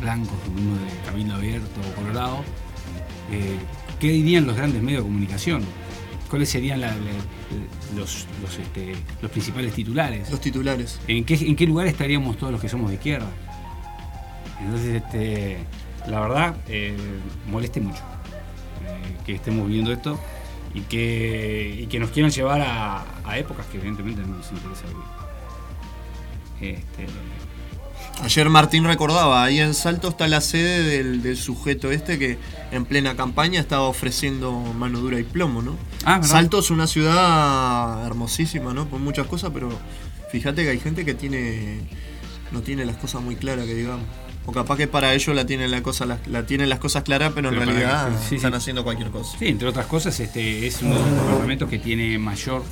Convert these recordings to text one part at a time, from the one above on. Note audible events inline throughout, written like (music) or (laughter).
blancos, uno de Cabildo Abierto o Colorado, eh, ¿qué dirían los grandes medios de comunicación? ¿Cuáles serían la- la- los, los, este, los principales titulares? Los titulares. ¿En qué, ¿En qué lugar estaríamos todos los que somos de izquierda? Entonces, este, la verdad, eh, moleste mucho eh, que estemos viendo esto y que, y que nos quieran llevar a, a épocas que evidentemente no nos interesa vivir. Este, Ayer Martín recordaba, ahí en Salto está la sede del, del sujeto este que en plena campaña estaba ofreciendo mano dura y plomo, ¿no? Ah. Salto es una ciudad hermosísima, ¿no? Por muchas cosas, pero fíjate que hay gente que tiene no tiene las cosas muy claras, que digamos. O capaz que para ellos la tienen, la cosa, la, la tienen las cosas claras, pero en Pero realidad que- sí, sí. están haciendo cualquier cosa. Sí, entre otras cosas, este es uno de los departamentos que tiene mayor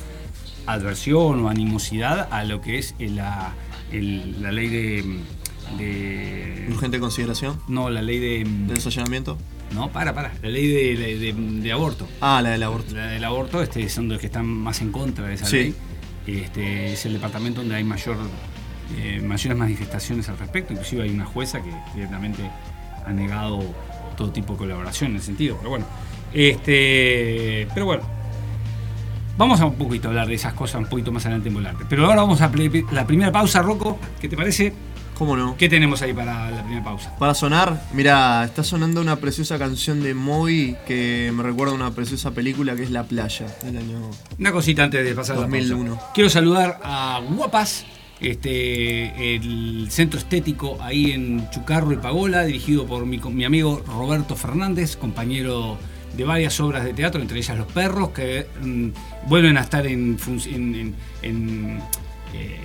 adversión o animosidad a lo que es la, el- la ley de, de- Urgente consideración No, la ley de. del sostenimiento. No, para, para. La ley de, de- de- de aborto. Ah, la del aborto. La del aborto este, son los que están más en contra de esa Sí. ley. Este, es el departamento donde hay mayor, eh, mayores manifestaciones al respecto. Inclusive hay una jueza que directamente ha negado todo tipo de colaboración en ese sentido. Pero bueno. Este, pero bueno. Vamos a un poquito hablar de esas cosas un poquito más adelante en Volarte. Pero ahora vamos a la primera pausa, Rocco. ¿Qué te parece? ¿Cómo no? ¿Qué tenemos ahí para la primera pausa? Para sonar, mira, está sonando una preciosa canción de Moby que me recuerda a una preciosa película que es La Playa, del año Una cosita antes de pasar a la 2001. pausa. Quiero saludar a Guapas, este, el centro estético ahí en Chucarro y Pagola, dirigido por mi, mi amigo Roberto Fernández, compañero de varias obras de teatro, entre ellas Los Perros, que mm, vuelven a estar en, en- en, eh,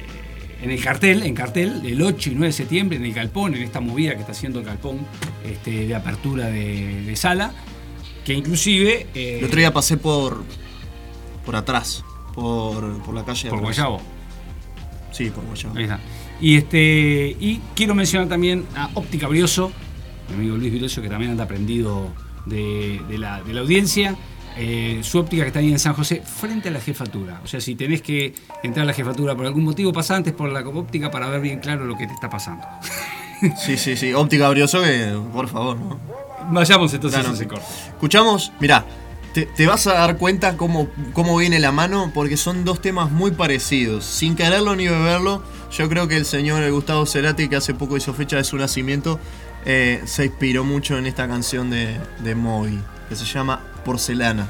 en el cartel, en cartel, el 8 y 9 de septiembre, en el Calpón, en esta movida que está haciendo el Calpón este, de apertura de, de sala, que inclusive... eh, El otro día pasé por por atrás, por, por la calle de por atrás. Guayabo. Sí, por Guayabo. Ahí está. Y este y quiero mencionar también a Óptica Brioso, mi amigo Luis Brioso, que también anda aprendido de, de la, de la audiencia. Eh, su óptica que está ahí en San José, frente a la jefatura. O sea, si tenés que entrar a la jefatura por algún motivo, pasa antes por la óptica para ver bien claro lo que te está pasando. (laughs) Sí, sí, sí. Óptica Brioso, que por favor, ¿no? Vayamos entonces Claro. a ese corte. Escuchamos, mirá, te, te vas a dar cuenta cómo, cómo viene la mano, porque son dos temas muy parecidos. Sin quererlo ni beberlo, yo creo que el señor Gustavo Cerati, que hace poco hizo fecha de su nacimiento, eh, se inspiró mucho en esta canción de, de Moby, que se llama Porcelana.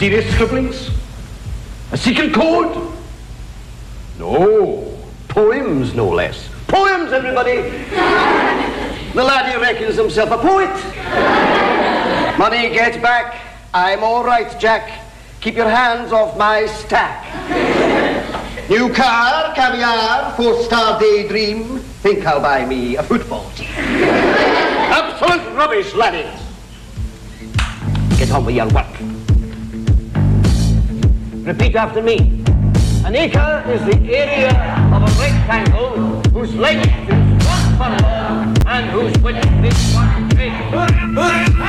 Mysterious scribblings? A secret code? No. Poems, no less. Poems, everybody! (laughs) the laddie reckons himself a poet. Money get back. I'm all right, Jack. Keep your hands off my stack. New car, caviar, four-star daydream. Think I'll buy me a football team. Absolute rubbish, laddies. Get on with your work. Repeat after me. An acre is the area of a rectangle whose length is one furlong and whose width is one cubit.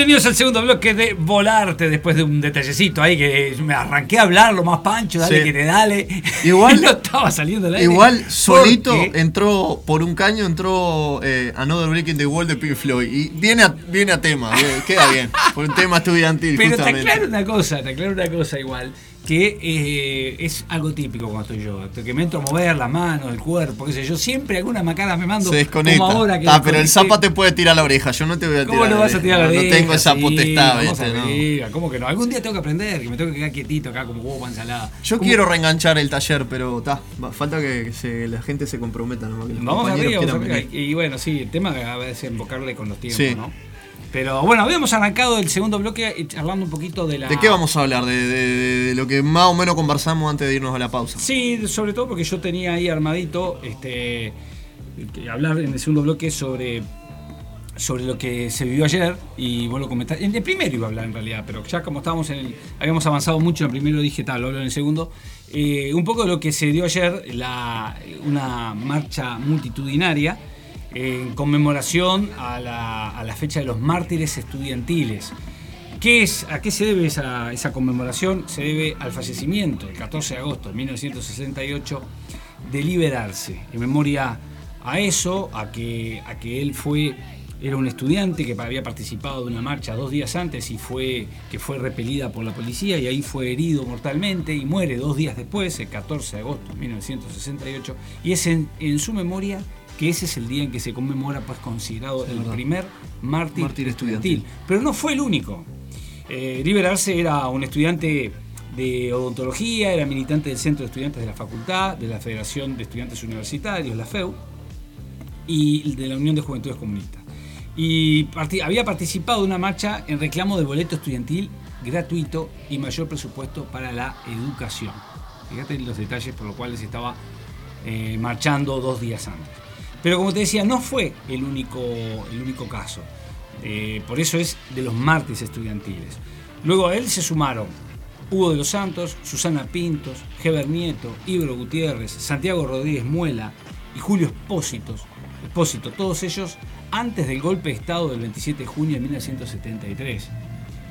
Bienvenidos al segundo bloque de Volarte, después de un detallecito ahí que me arranqué a hablar lo más pancho, dale Sí. que te dale. Igual- (laughs) no estaba saliendo el aire. Igual, solito Porque- entró, por un caño entró eh, Another Breaking the Wall de Pink Floyd. Y viene a, viene a tema, bien, queda bien. Por un tema estudiantil, Pero te justamente. aclaro una cosa, te aclaro una cosa igual, que eh, es algo típico cuando estoy yo, que me entro a mover las manos, el cuerpo, qué sé yo, siempre alguna macana me mando Se desconecta. como ahora que ah, pero el. Zapa te puede tirar la oreja. Yo no te voy a tirar ¿Cómo la no vas a tirar la oreja? No tengo esa Sí, potestad, no. ¿Cómo que no? Algún día tengo que aprender, que me tengo que quedar quietito acá como huevo ensalada. Yo ¿Cómo- quiero reenganchar el taller, pero ta, falta que se- la gente se comprometa. ¿no? Que los Vamos arriba, vamos arriba. venir. Y bueno, sí, el tema a veces invocarle con los tiempos, Sí. ¿no? Pero bueno, habíamos arrancado el segundo bloque y charlando un poquito de la. ¿De qué vamos a hablar? De, de- de lo que más o menos conversamos antes de irnos a la pausa. Sí, sobre todo porque yo tenía ahí armadito este que hablar en el segundo bloque sobre sobre lo que se vivió ayer y vos lo comentaste. En el primero iba a hablar en realidad, pero ya como estábamos en el. habíamos avanzado mucho en el primero, dije tal, lo hablo en el segundo. Eh, un poco de lo que se dio ayer, la, una marcha multitudinaria en conmemoración a la, a la fecha de los mártires estudiantiles. ¿Qué es, ¿A qué se debe esa, esa conmemoración? Se debe al fallecimiento, el 14 de agosto de 1968, de liberarse, en memoria a eso, a que, a que él fue, era un estudiante que había participado de una marcha dos días antes y fue, que fue repelida por la policía y ahí fue herido mortalmente y muere dos días después, el 14 de agosto de 1968, y es en, en su memoria que ese es el día en que se conmemora, pues considerado el verdad. primer mártir, Mártir estudiantil. estudiantil. Pero no fue el único. Eh, River Arce era un estudiante de odontología, era militante del Centro de Estudiantes de la Facultad, de la Federación de Estudiantes Universitarios, la FEU, y de la Unión de Juventudes Comunistas. Y había participado de una marcha en reclamo de boleto estudiantil gratuito y mayor presupuesto para la educación. Fíjate los detalles por los cuales estaba eh, marchando dos días antes. Pero como te decía, no fue el único, el único caso. Eh, por eso es de los mártires estudiantiles. Luego a él se sumaron Hugo de los Santos, Susana Pintos, Heber Nieto, Ibro Gutiérrez, Santiago Rodríguez Muela y Julio Espósito, Espósito, todos ellos antes del golpe de Estado del 27 de junio de 1973.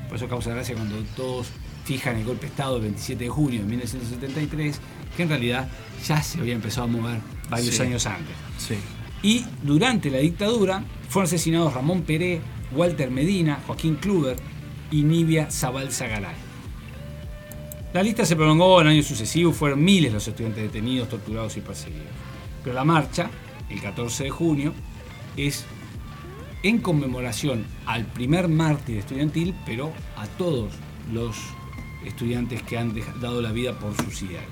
Por eso causa gracia cuando todos fijan el golpe de Estado del 27 de junio de 1973, que en realidad ya se había empezado a mover varios Sí. años antes. Sí. Y durante la dictadura fueron asesinados Ramón Peré, Walter Medina, Joaquín Kluber y Nibia Zabal Zagaray. La lista se prolongó en años sucesivos, fueron miles los estudiantes detenidos, torturados y perseguidos. Pero la marcha, el 14 de junio, es en conmemoración al primer mártir estudiantil, pero a todos los estudiantes que han dado la vida por sus ideales.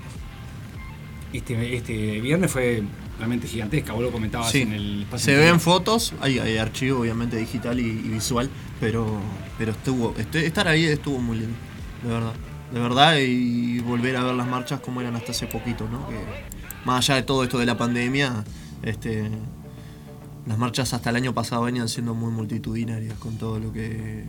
Este, este viernes fue realmente gigantesca, vos lo comentabas Sí. en el espacio Se ven fotos, hay, hay archivo obviamente digital y, y visual, pero, pero estuvo, este- estar ahí estuvo muy lindo, de verdad. De verdad, y volver a ver las marchas como eran hasta hace poquito, ¿no? Que más allá de todo esto de la pandemia, este, las marchas hasta el año pasado venían siendo muy multitudinarias con todo lo que...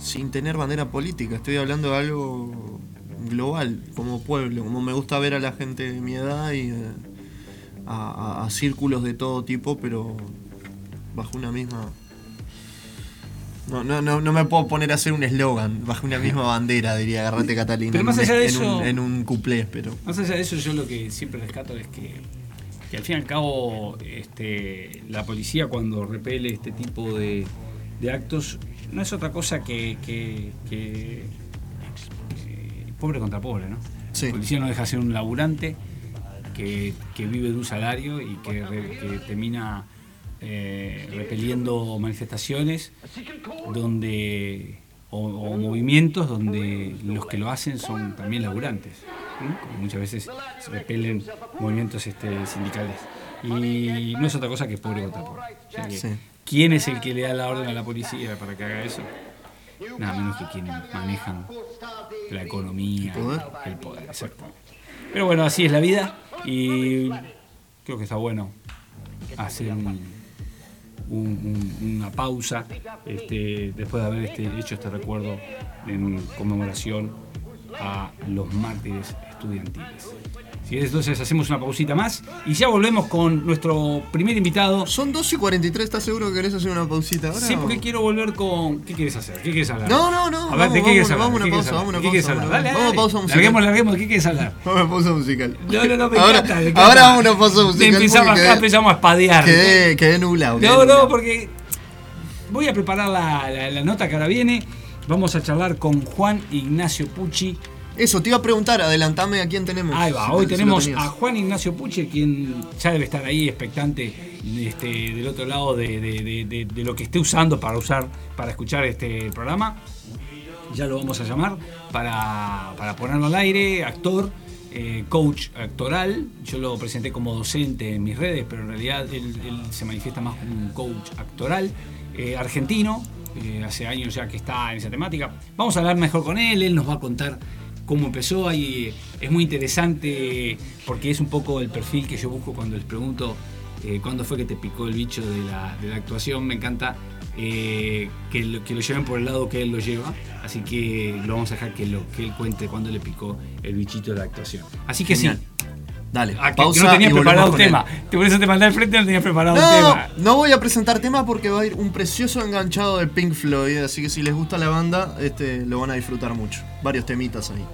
Sin tener bandera política, estoy hablando de algo global, como pueblo, como me gusta ver a la gente de mi edad y... a, a- círculos de todo tipo, pero bajo una misma. No, no, no, no me puedo poner a hacer un eslogan, bajo una misma (laughs) bandera, diría Agarrate Catalina. Pero en más un- allá de en eso- Un, en un cuplé, pero. Más allá de eso, yo lo que siempre rescato es que, que al fin y al cabo este, la policía cuando repele este tipo de, de actos no es otra cosa que, que- que, eh, pobre contra pobre, ¿no? Sí. La policía no deja de ser un laburante que, que vive de un salario y que, termina eh, repeliendo manifestaciones donde o, o movimientos donde los que lo hacen son también laburantes. ¿no? Como muchas veces se repelen movimientos este, sindicales. Y no es otra cosa que pobre contra pobre. O sea que, Sí. ¿Quién es el que le da la orden a la policía para que haga eso? Nada menos que quienes manejan la economía, ¿El poder? el poder, exactamente. Pero bueno, así es la vida y creo que está bueno hacer un- un- un- una pausa este, después de haber este, hecho este recuerdo en conmemoración a los mártires estudiantiles. Si es, entonces hacemos una pausita más y ya volvemos con nuestro primer invitado. Son 2 y 43, ¿estás seguro que querés hacer una pausita ahora? Sí, porque quiero volver con. ¿Qué quieres hacer? ¿Qué quieres hablar? No, no, no, A ver, vamos, ¿de qué quieres hablar? vamos ¿De una pausa, vamos una ¿De qué quieres pausa, hablar? vamos Dale, una- vamos a pausa musical. Larguemos, larguemos. ¿De qué quieres hablar? Vamos a pausa musical. No, no, no, me Ahora- encanta. me ahora vamos a una pausa musical Empezamos acá, quedé- empezamos a espadear. Quedé, quedé nublado. quedé No, no, porque voy a preparar la, la- la nota que ahora viene. Vamos a charlar con Juan Ignacio Pucci. Eso, te iba a preguntar, adelantame a quién tenemos. Ahí va, Si- hoy tenemos a Juan Ignacio Pucci, quien ya debe estar ahí expectante este, del otro lado de, de- de- de- de lo que esté usando para usar, para escuchar este programa. Ya lo vamos a llamar para, para ponerlo al aire, actor, eh, coach actoral. Yo lo presenté como docente en mis redes, pero en realidad él, él se manifiesta más como un coach actoral, eh, argentino, eh, hace años ya que está en esa temática. Vamos a hablar mejor con él, él nos va a contar cómo empezó. Ahí es muy interesante porque es un poco el perfil que yo busco cuando les pregunto eh, cuándo fue que te picó el bicho de la, de la actuación. Me encanta eh, que, lo, que lo lleven por el lado que él lo lleva. Así que lo vamos a dejar que, lo, que él cuente cuándo le picó el bichito de la actuación. Así que sí. Dale, Ah, que- que pausa no tenía y preparado un tema. Por eso te mandé al frente, no tenía preparado un No, tema. no voy a presentar tema porque va a ir un precioso enganchado de Pink Floyd, así que si les gusta la banda, este, lo van a disfrutar mucho. Varios temitas ahí.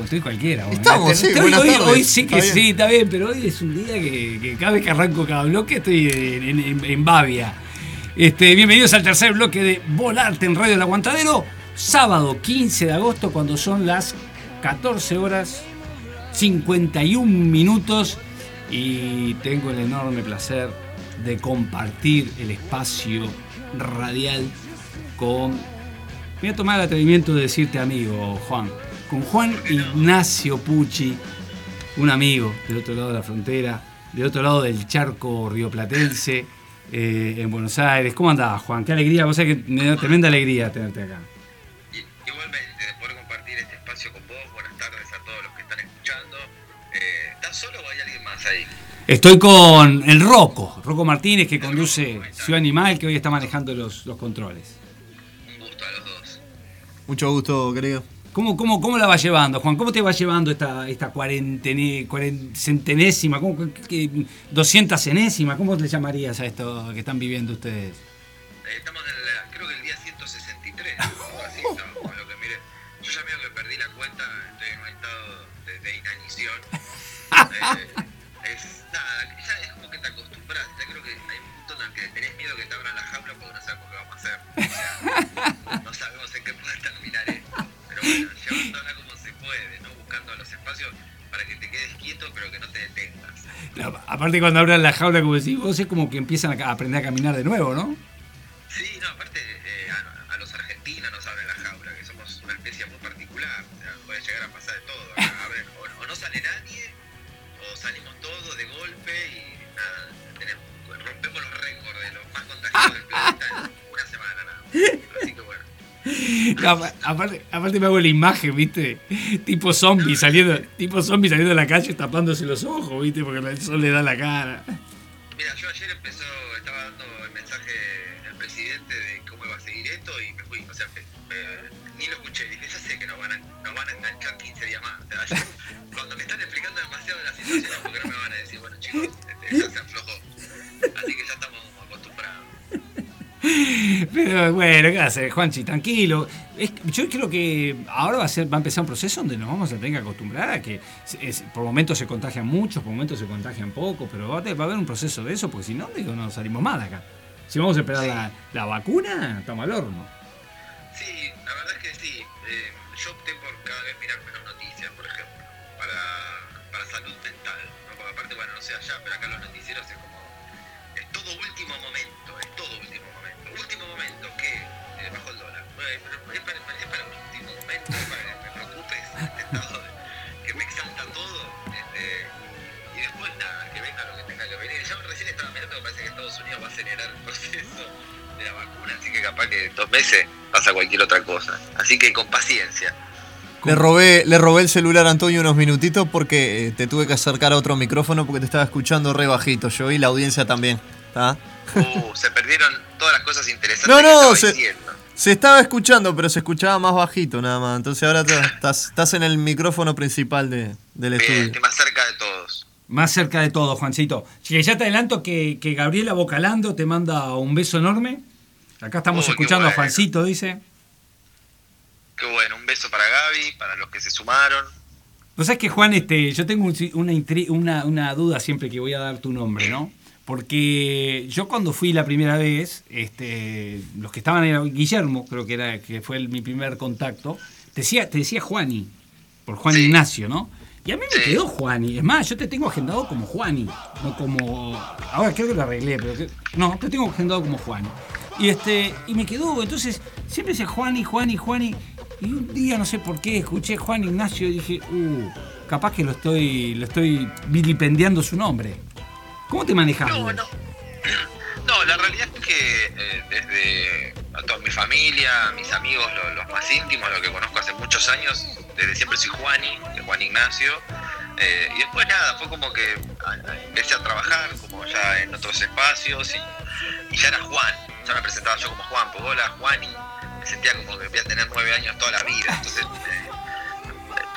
Vos, estoy cualquiera. vos. Estamos, sí, hoy, buenas hoy- tardes. hoy sí que Está sí, está bien, pero hoy es un día que, que cada vez que arranco cada bloque estoy en, en- en- en Bavia. Este, bienvenidos al tercer bloque de Volarte en Radio El Aguantadero, sábado 15 de agosto, cuando son las 14 horas 51 minutos. Y tengo el enorme placer de compartir el espacio radial con Voy a tomar el atrevimiento de decirte amigo, Juan. Con Juan Ignacio Pucci, un amigo del otro lado de la frontera, del otro lado del charco rioplatense, eh, en Buenos Aires. ¿Cómo andás, Juan? Qué alegría, vos sabés que me da tremenda alegría tenerte acá. Y- Igualmente, de poder compartir este espacio con vos, buenas tardes a todos los que están escuchando. Eh, ¿Estás solo o hay alguien más ahí? Estoy con el Rocco, Rocco Martínez, que conduce Ciudad Animal, que hoy está manejando los, los controles. Un gusto a los dos. Mucho gusto, querido. ¿Cómo, cómo, ¿Cómo la va llevando, Juan? ¿Cómo te va llevando esta, esta cuarentene, cuaren- centenésima, ¿cómo, qué- qué- doscientas-enésima? ¿Cómo le llamarías a esto que están viviendo ustedes? Eh, estamos aparte cuando abran la jaula, como decís vos, es como que empiezan a aprender a caminar de nuevo, ¿no? (laughs) Aparte, aparte me hago la imagen, ¿viste? Tipo zombie saliendo, tipo zombie saliendo de la calle tapándose los ojos, ¿viste? Porque el sol le da la cara. Mira, yo ayer empezó, Pero bueno, ¿qué va a hacer, Juanchi? Tranquilo. Es- yo creo que ahora va a, ser, va a empezar un proceso donde nos vamos a tener que acostumbrar a que es- por momentos se contagian muchos, por momentos se contagian pocos, pero va a, tener- va a haber un proceso de eso, porque si no, digo, no salimos más de acá. Si vamos a esperar la, la vacuna, estamos al horno. Que dos meses pasa cualquier otra cosa. Así que con paciencia. Le robé, le robé el celular a Antonio unos minutitos porque eh, te tuve que acercar a otro micrófono porque te estaba escuchando re bajito yo y la audiencia también. ¿tá? Uh, se perdieron todas las cosas interesantes No, que no, estaba se, diciendo. Se estaba escuchando, pero se escuchaba más bajito nada más. Entonces ahora te- estás, estás en el micrófono principal de- del Bien, estudio. estoy más cerca de todos. Más cerca de todo, Juancito. Que ya te adelanto que, que Gabriela Bocalando te manda un beso enorme. Acá estamos Uy, escuchando a. Juancito, dice. Qué bueno, un beso para Gaby, para los que se sumaron. Vos sabés que, Juan, este, yo tengo un- una, una, una duda siempre que voy a dar tu nombre, ¿no? Porque yo cuando fui la primera vez, este, los que estaban era Guillermo, creo que era que fue el- mi primer contacto, te decía, te decía Juani, por Juan Sí. Ignacio, ¿no? Y a mí me quedó Juani. Es más, yo te tengo agendado como Juani, no como. Ahora creo que lo arreglé, pero que- no, te tengo agendado como Juani. Y este, y me quedó, entonces siempre decía Juani, Juani, Juani. Y un día no sé por qué escuché Juan Ignacio y dije, uh, capaz que lo estoy, lo estoy vilipendiando su nombre. ¿Cómo te manejas? No, vos? no. (clears throat) No, la realidad es que eh, desde a toda mi familia, mis amigos, lo- los, más íntimos, los que conozco hace muchos años, desde siempre soy Juani, de Juan Ignacio. eh, y después nada, fue como que empecé a trabajar como ya en otros espacios y, y ya era Juan. Ya me presentaba yo como Juan, pues hola Juani. Me sentía como que voy a tener nueve años toda la vida. Entonces,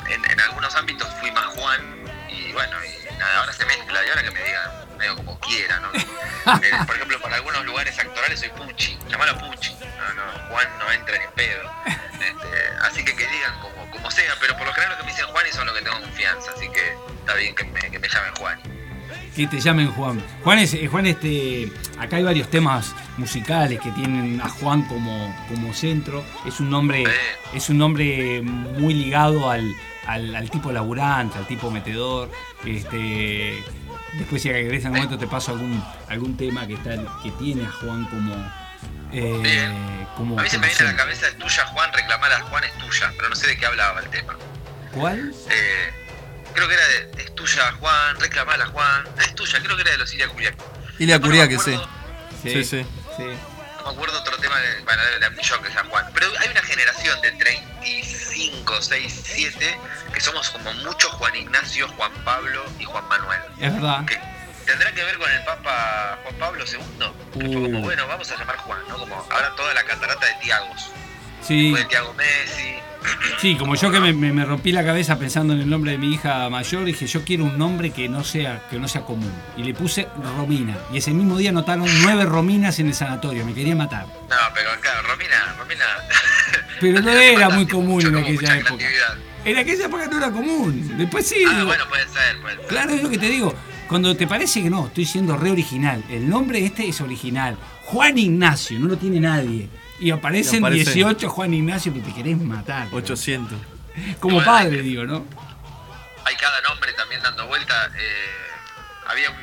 eh, en, algunos ámbitos fui más Juan y bueno, y nada, ahora se mezcla y ahora que me digan medio como quiera, ¿no? Eh, por ejemplo, para algunos lugares actorales soy Pucci, llamalo Pucci, no, no, Juan no entra ni en pedo. Este, así que que digan como, como sea, pero por lo general los que me dicen Juan y son los que tengo confianza, así que está bien que me, que me llamen Juan. Que te llamen Juan. Juan es, eh, Juan, este, acá hay varios temas musicales que tienen a Juan como, como centro. Es un nombre, es un nombre muy ligado al, al, al tipo laburante, al tipo metedor. Este, después si regresa en un momento te paso algún, algún tema que está, que tiene a Juan como, eh, como. A mí se me viene a la cabeza es tuya Juan, reclamar a Juan es tuya, pero no sé de qué hablaba el tema. ¿Cuál? Eh, creo que era de, es tuya Juan, reclamala Juan, es tuya, creo que era de los Ilia Curiaco. Ilia no Curiaque, sí. Sí, sí. sí. No me acuerdo otro tema de, bueno, de, de yo que sea Juan. Pero hay una generación de 35, 6, 7 que somos como mucho Juan Ignacio, Juan Pablo y Juan Manuel. Es verdad. Que tendrá que ver con el Papa Juan Pablo II. Que fue Uh. como, bueno, vamos a llamar Juan, ¿no? Como ahora toda la catarata de Tiagos. Sí. Fue Messi. Sí, como yo que me, me- me rompí la cabeza pensando en el nombre de mi hija mayor, dije yo quiero un nombre que no sea que no sea común. Y le puse Romina. Y ese mismo día anotaron nueve Rominas en el sanatorio. Me quería matar. No, pero claro, Romina, Romina. Pero no (laughs) era muy común en aquella época. En aquella época no era común. Después sí. Ah, bueno, puede ser, puede ser. Claro, es lo que te digo. Cuando te parece que no, estoy siendo re original. El nombre este es original. Juan Ignacio, no lo tiene nadie. Y aparecen Y aparece- 18 Juan Ignacio que te querés matar. 800. Como Bueno, padre, digo, ¿no? hay cada nombre también dando vuelta. eh, había un.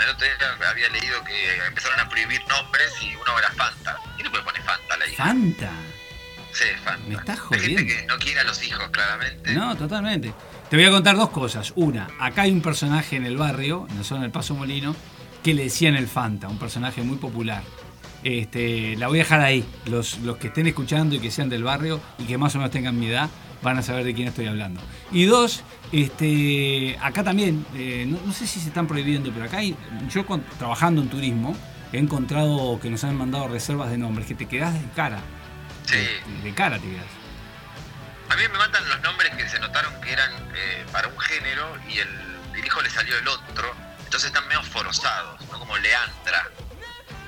El otro día había leído que empezaron a prohibir nombres y uno era Fanta. ¿Quién le puede poner Fanta a la hija? Fanta. Sí, Fanta. Me estás Hay gente jodiendo. que no quiere a los hijos, claramente. No, totalmente. Te voy a contar dos cosas. Una, acá hay un personaje en el barrio, en la zona del Paso Molino, que le decían el Fanta, un personaje muy popular. Este, la voy a dejar ahí. Los, los que estén escuchando y que sean del barrio y que más o menos tengan mi edad van a saber de quién estoy hablando. Y dos, este, acá también, eh, no, no sé si se están prohibiendo, pero acá hay, yo con- trabajando en turismo he encontrado que nos han mandado reservas de nombres que te quedás de cara. Sí. De, de cara te quedás. A mí me matan los nombres que se notaron que eran eh, para un género y el, el hijo le salió el otro. Entonces están medio forzados, ¿no? Como Leandra.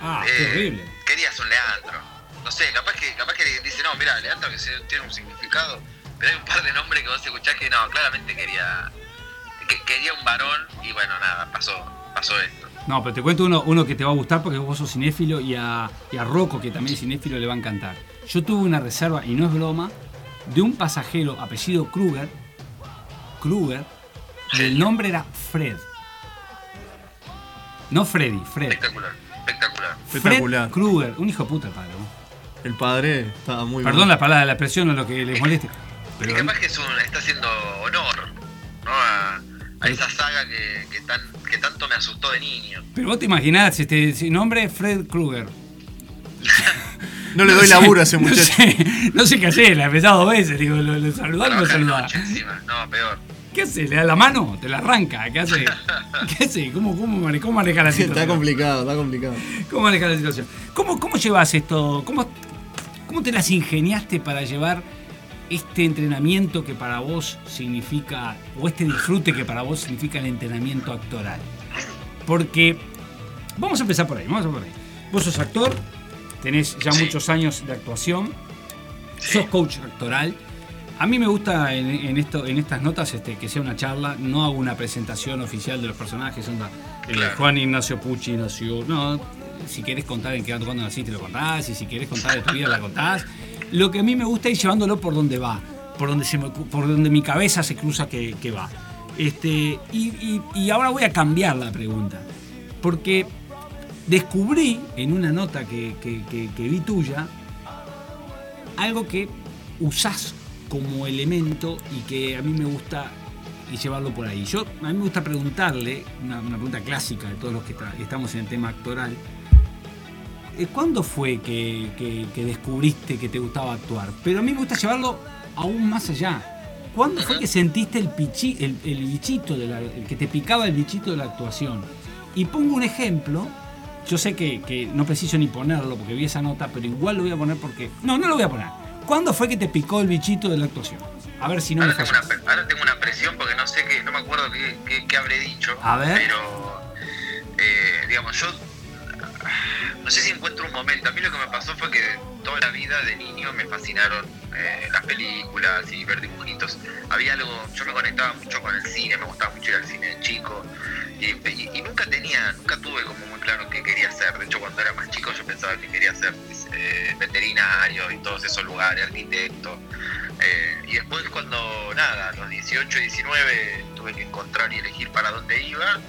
Ah, Eh, qué horrible. Querías un Leandro. No sé, capaz que, capaz que dice, no, mira, Leandro que tiene un significado. Pero hay un par de nombres que vos escuchás que no, claramente quería. que- quería un varón y bueno, nada, pasó, pasó esto. No, pero te cuento uno, uno que te va a gustar porque vos sos cinéfilo y a, y a Rocco, que también es cinéfilo, le va a encantar. Yo tuve una reserva, y no es broma, de un pasajero apellido Kruger. Kruger. Y el nombre era Fred. No Freddy, Fred. Espectacular, espectacular. Espectacular. Fred Kruger. Un hijo de puta el padre. ¿no? El padre estaba muy Perdón la palabra, la expresión o lo que les moleste. Y Pero capaz que es un- está haciendo honor ¿no? a, a esa saga que, que, tan, que tanto me asustó de niño. Pero vos te imaginás, este ese nombre es Fred Kruger. (laughs) No le doy sé, laburo a ese no muchacho. sé, no sé qué hacer, la he empezado dos veces, digo, lo, lo saludás, lo encima, no, peor. ¿Qué hace? ¿Le da la mano? ¿Te la arranca? ¿Qué hace? (laughs) ¿Qué hace? ¿Cómo, cómo, mane- cómo maneja la situación? Está complicado, está complicado. ¿Cómo maneja la situación? ¿Cómo, cómo llevas esto? ¿Cómo, ¿Cómo te las ingeniaste para llevar este entrenamiento que para vos significa, o este disfrute que para vos significa el entrenamiento actoral? Porque vamos a empezar por ahí, vamos a empezar por ahí. Vos sos actor, tenés ya Sí. muchos años de actuación, Sí. sos coach actoral. A mí me gusta en, en esto, en estas notas este, que sea una charla, no hago una presentación oficial de los personajes, onda, eh, Claro. Juan Ignacio Pucci nació, no, si querés contar en qué cuando naciste lo contás, y si querés contar de tu vida la contás. Lo que a mí me gusta es llevándolo por donde va, por donde, se me por donde mi cabeza se cruza que, que va. Este, y, y- y ahora voy a cambiar la pregunta, porque descubrí en una nota que, que- que- que vi tuya algo que usás como elemento y que a mí me gusta y llevarlo por ahí. Yo, a mí me gusta preguntarle, una, pregunta clásica de todos los que estamos en el tema actoral, eh, ¿cuándo fue que, que- descubriste que te gustaba actuar? Pero a mí me gusta llevarlo aún más allá. ¿Cuándo fue que sentiste el, pichi- el, bichito, el que te picaba el bichito de la actuación? Y pongo un ejemplo, yo sé que, que no preciso ni ponerlo porque vi esa nota, pero igual lo voy a poner porque... No, no lo voy a poner. ¿Cuándo fue que te picó el bichito de la actuación? A ver si no me tengo, una, ahora tengo una presión porque no sé qué, no me acuerdo qué, qué- qué habré dicho. A ver. Pero, eh, digamos, yo no sé si encuentro un momento. A mí lo que me pasó fue que toda la vida de niño me fascinaron eh, las películas y ver dibujitos. Había algo, yo me conectaba mucho con el cine, me gustaba mucho ir al cine de chico. Y, nunca tenía, nunca tuve como muy claro qué quería hacer. De hecho, cuando era más chico yo pensaba que quería ser eh, veterinario y todos esos lugares, arquitecto. Eh, y después cuando, nada, a los 18, 19 tuve que encontrar y elegir para dónde iba,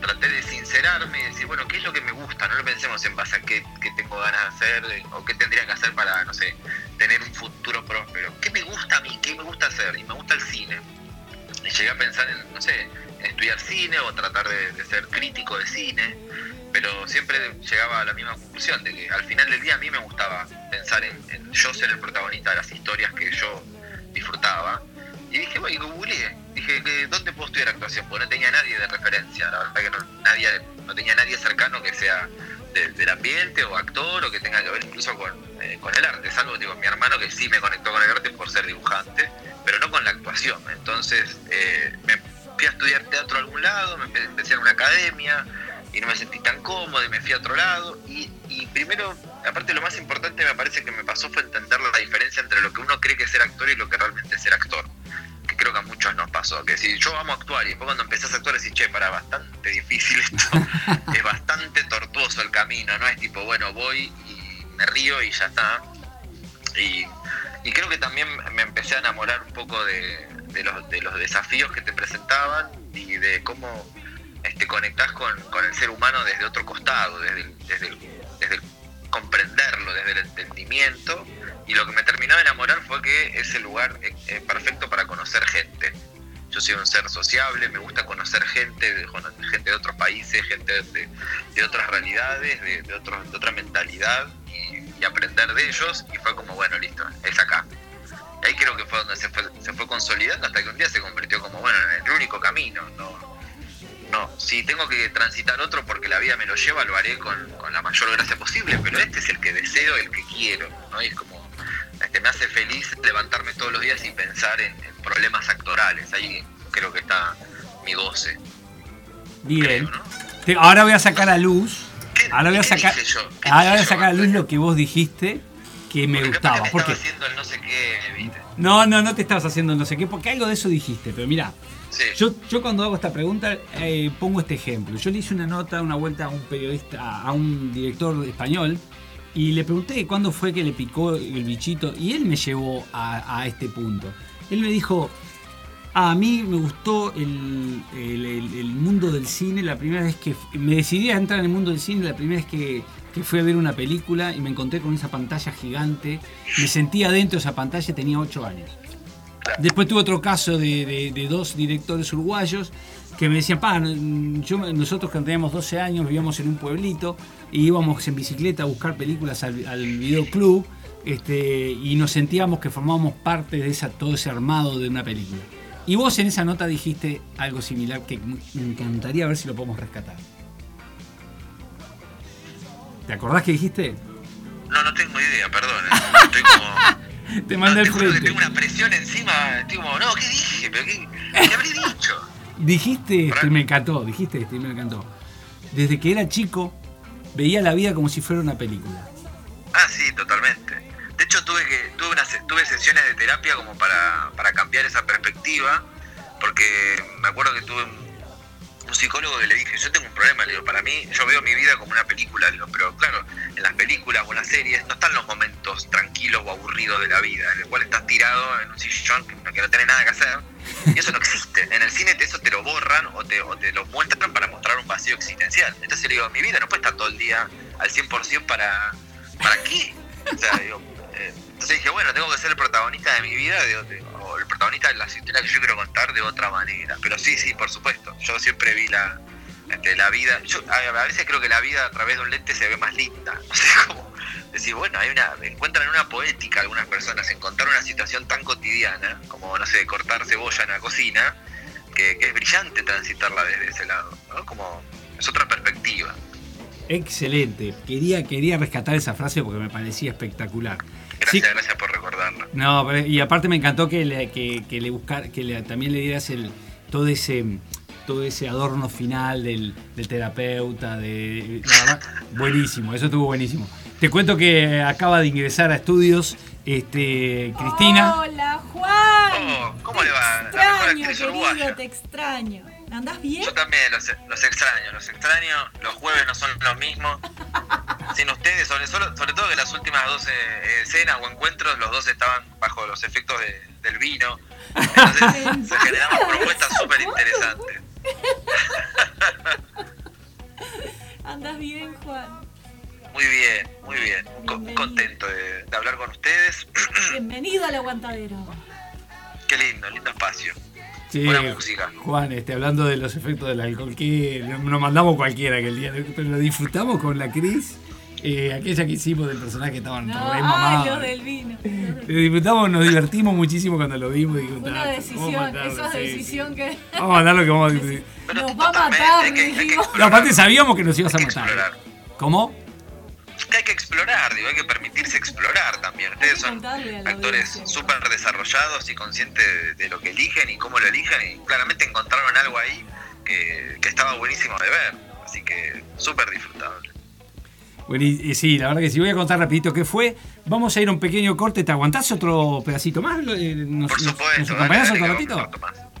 traté de sincerarme y decir, bueno, ¿qué es lo que me gusta? No lo pensemos en base a qué, qué tengo ganas de hacer o qué tendría que hacer para, no sé, tener un futuro próspero. ¿Qué me gusta a mí? ¿Qué me gusta hacer? Y me gusta el cine. Y llegué a pensar en, no sé, estudiar cine o tratar de, de ser crítico de cine, pero siempre llegaba a la misma conclusión, de que al final del día a mí me gustaba pensar en, en yo ser el protagonista de las historias que yo disfrutaba. Y dije, bueno, y googleé. Dije, ¿dónde puedo estudiar actuación? Porque no tenía nadie de referencia. La verdad que no, nadie, no tenía nadie cercano que sea de- del ambiente o actor o que tenga que ver incluso con, eh, con el arte. Salvo digo, mi hermano que sí me conectó con el arte por ser dibujante, pero no con la actuación. Entonces eh, me fui a estudiar teatro a algún lado, me empe- empecé en una academia y no me sentí tan cómodo y me fui a otro lado. Y, y primero, aparte lo más importante me parece que me pasó fue entender la diferencia entre lo que uno cree que es ser actor y lo que realmente es ser actor. Creo que a muchos nos pasó. Que si yo amo actuar y después cuando empezás a actuar decís, che, para, bastante difícil esto. (laughs) es bastante tortuoso el camino, no es tipo, bueno, voy y me río y ya está. Y, y creo que también me empecé a enamorar un poco de, de los, de los desafíos que te presentaban y de cómo este, conectás con, con el ser humano desde otro costado, desde el, desde el- desde el comprenderlo, desde el entendimiento. Y lo que me terminó de enamorar fue que es el lugar eh, perfecto para conocer gente. Yo soy un ser sociable, me gusta conocer gente, gente de otros países, gente de, de otras realidades, de, de, otro- de otra mentalidad y, aprender de ellos. Y fue como, bueno, listo, es acá. Ahí creo que fue donde se fue, se fue consolidando hasta que un día se convirtió como, bueno, en el único camino. No, no, si tengo que transitar otro porque la vida me lo lleva, lo haré con, con la mayor gracia posible, pero este es el que deseo, el que quiero, ¿no? Es como, este, me hace feliz levantarme todos los días y pensar en, en problemas actorales. Ahí creo que está mi goce. Bien. creo, ¿no? Te- ahora voy a sacar a luz. ¿Qué- Ahora voy a sacar. Ahora voy a sacar a luz lo que vos dijiste que me Porque gustaba. que Porque. haciendo el no sé qué, ¿viste? No, no, no te estabas haciendo no sé qué, porque algo de eso dijiste, pero mira, Sí. yo, yo cuando hago esta pregunta eh, pongo este ejemplo. Yo le hice una nota, una vuelta a un periodista, a un director español, y le pregunté cuándo fue que le picó el bichito, y él me llevó a, a este punto. Él me dijo, "Ah, a mí me gustó el, el- mundo del cine la primera vez que me decidí a entrar en el mundo del cine la primera vez que, que fui a ver una película y me encontré con esa pantalla gigante. Me sentí adentro de esa pantalla, tenía 8 años. Después tuve otro caso de- de dos directores uruguayos que me decían, pa, yo, nosotros cuando teníamos 12 años vivíamos en un pueblito y íbamos en bicicleta a buscar películas al, al videoclub este, y nos sentíamos que formábamos parte de esa, todo ese armado de una película. Y vos en esa nota dijiste algo similar que me encantaría ver si lo podemos rescatar. ¿Te acordás que dijiste? No, no tengo idea, perdón. eh. Estoy como. (laughs) Te mandé no, al te juro que tengo una presión encima. Estoy como, no, ¿qué dije? ¿Pero qué, qué habré dicho? Dijiste este, y me encantó, dijiste este y me encantó. Desde que era chico, veía la vida como si fuera una película. Ah, sí, totalmente. De hecho, tuve que tuve, unas, tuve sesiones de terapia como para, para cambiar esa perspectiva, porque me acuerdo que tuve un, un psicólogo que le dije, yo tengo un problema, le digo, para mí, yo veo mi vida como una película, le digo, pero claro, en las películas o en las series no están los momentos tranquilos o aburridos de la vida, en el cual estás tirado en un sillón que no, tenés nada que hacer, y eso no existe. En el cine eso te lo borran o te, o lo muestran para mostrar un vacío existencial. Entonces le digo, mi vida no puede estar todo el día al 100% para... ¿Para qué? O sea, digo, eh, entonces dije, bueno, tengo que ser el protagonista de mi vida, de, o el protagonista de la historia que yo quiero contar de otra manera. Pero sí, sí, por supuesto. Yo siempre vi la, este, la vida. Yo a, veces creo que la vida a través de un lente se ve más linda. (laughs) O sea, como decir, bueno, hay una, encuentran una poética algunas personas en contar una situación tan cotidiana, como, no sé, cortar cebolla en la cocina, que, es brillante transitarla desde ese lado, ¿no? Como es otra perspectiva. Excelente. Quería, quería rescatar esa frase porque me parecía espectacular. Sí, Gracias, gracias por recordarlo. no, pero- y aparte me encantó que le, que, que le buscar, que le- también le dieras el, todo ese todo ese adorno final del, del terapeuta, de, la verdad, buenísimo, eso estuvo buenísimo. Te cuento que acaba de ingresar a estudios este, Cristina. Hola, Juan. Oh, ¿cómo le va? La Te mejor extraño, querido, te extraño. ¿Andás bien? Yo también los, los extraño, los extraño. Los jueves no son los mismos. (laughs) Sin ustedes, sobre, todo que las últimas dos eh, escenas o encuentros, los dos estaban bajo los efectos de- del vino. Entonces (laughs) se generaban propuestas súper interesantes. (laughs) ¿Andás bien, Juan? Muy bien, muy bien. Bienvenido. contento de, de hablar con ustedes. (clears throat) Bienvenido al aguantadero. Qué lindo, lindo espacio. Sí, Buena música. Juan, este, hablando de los efectos del alcohol, que nos mandamos cualquiera aquel día, pero lo disfrutamos con la Cris, eh, aquella que hicimos del personaje que estaban No, re ay, mamados. los del vino. Lo disfrutamos, nos divertimos muchísimo cuando lo vimos. y digo, Una "Ah, vamos a decisión, esa sí, decisión que. Vamos a mandar lo que vamos a (laughs) decir. Nos va a matar, que- hay que dijimos. No, aparte sabíamos que nos ibas a matar. explorar. ¿Cómo? Que hay que explorar, digo, hay que permitirse explorar también. Ustedes son actores súper desarrollados y conscientes de, de lo que eligen y cómo lo eligen y claramente encontraron algo ahí que, que estaba buenísimo de ver. Así que súper disfrutable. Bueno, y, y sí, la verdad que sí. Voy a contar rapidito qué fue. Vamos a ir a un pequeño corte. ¿Te aguantás otro pedacito más? Eh, ¿Nos, Por supuesto, nos acompañás dale, otro ratito?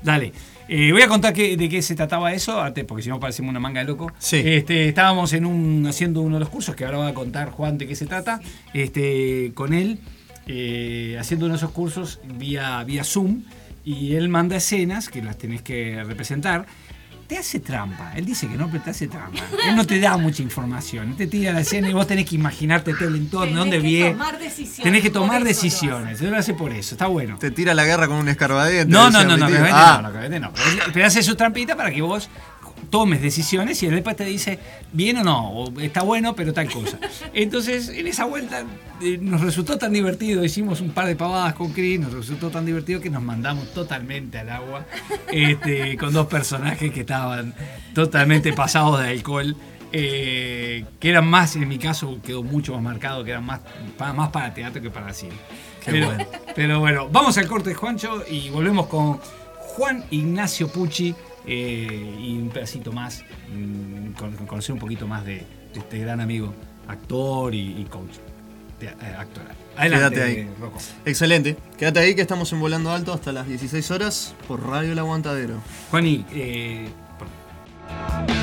Dale. Eh, voy a contar qué- de qué se trataba eso, porque si no parecemos una manga de loco. Sí. Este, estábamos en un, haciendo uno de los cursos, que ahora va a contar Juan de qué se trata, este, con él, eh, haciendo uno de esos cursos vía, vía Zoom, y él manda escenas que las tenés que representar. Te hace trampa, él dice que no, pero te hace trampa. Él no te da mucha información, él te tira la escena y vos tenés que imaginarte todo el entorno, Tenés dónde que viene. tomar decisiones, Tenés que tomar decisiones, él lo hace por eso, está bueno. Te tira la guerra con un escarbadiente. No, no, decía no, no, Ah, no, no, no. Pero, él- pero hace su trampita para que vos tomes decisiones y él después te dice bien o no, o está bueno, pero tal cosa. Entonces, en esa vuelta eh, nos resultó tan divertido, hicimos un par de pavadas con Chris, nos resultó tan divertido que nos mandamos totalmente al agua este, con dos personajes que estaban totalmente pasados de alcohol. eh, que eran más, en mi caso quedó mucho más marcado, que eran más, más para teatro que para cine. Qué pero, bueno. pero bueno, vamos al corte, Juancho, y volvemos con Juan Ignacio Pucci eh, y un pedacito más, mm, con- con conocer un poquito más de, de este gran amigo, actor y, y coach de, eh, actoral. Adelante, Quédate ahí. Rocco. Excelente. Quédate ahí que estamos en Volando Alto hasta las 16 horas por Radio El Aguantadero. Juani, eh, perdón.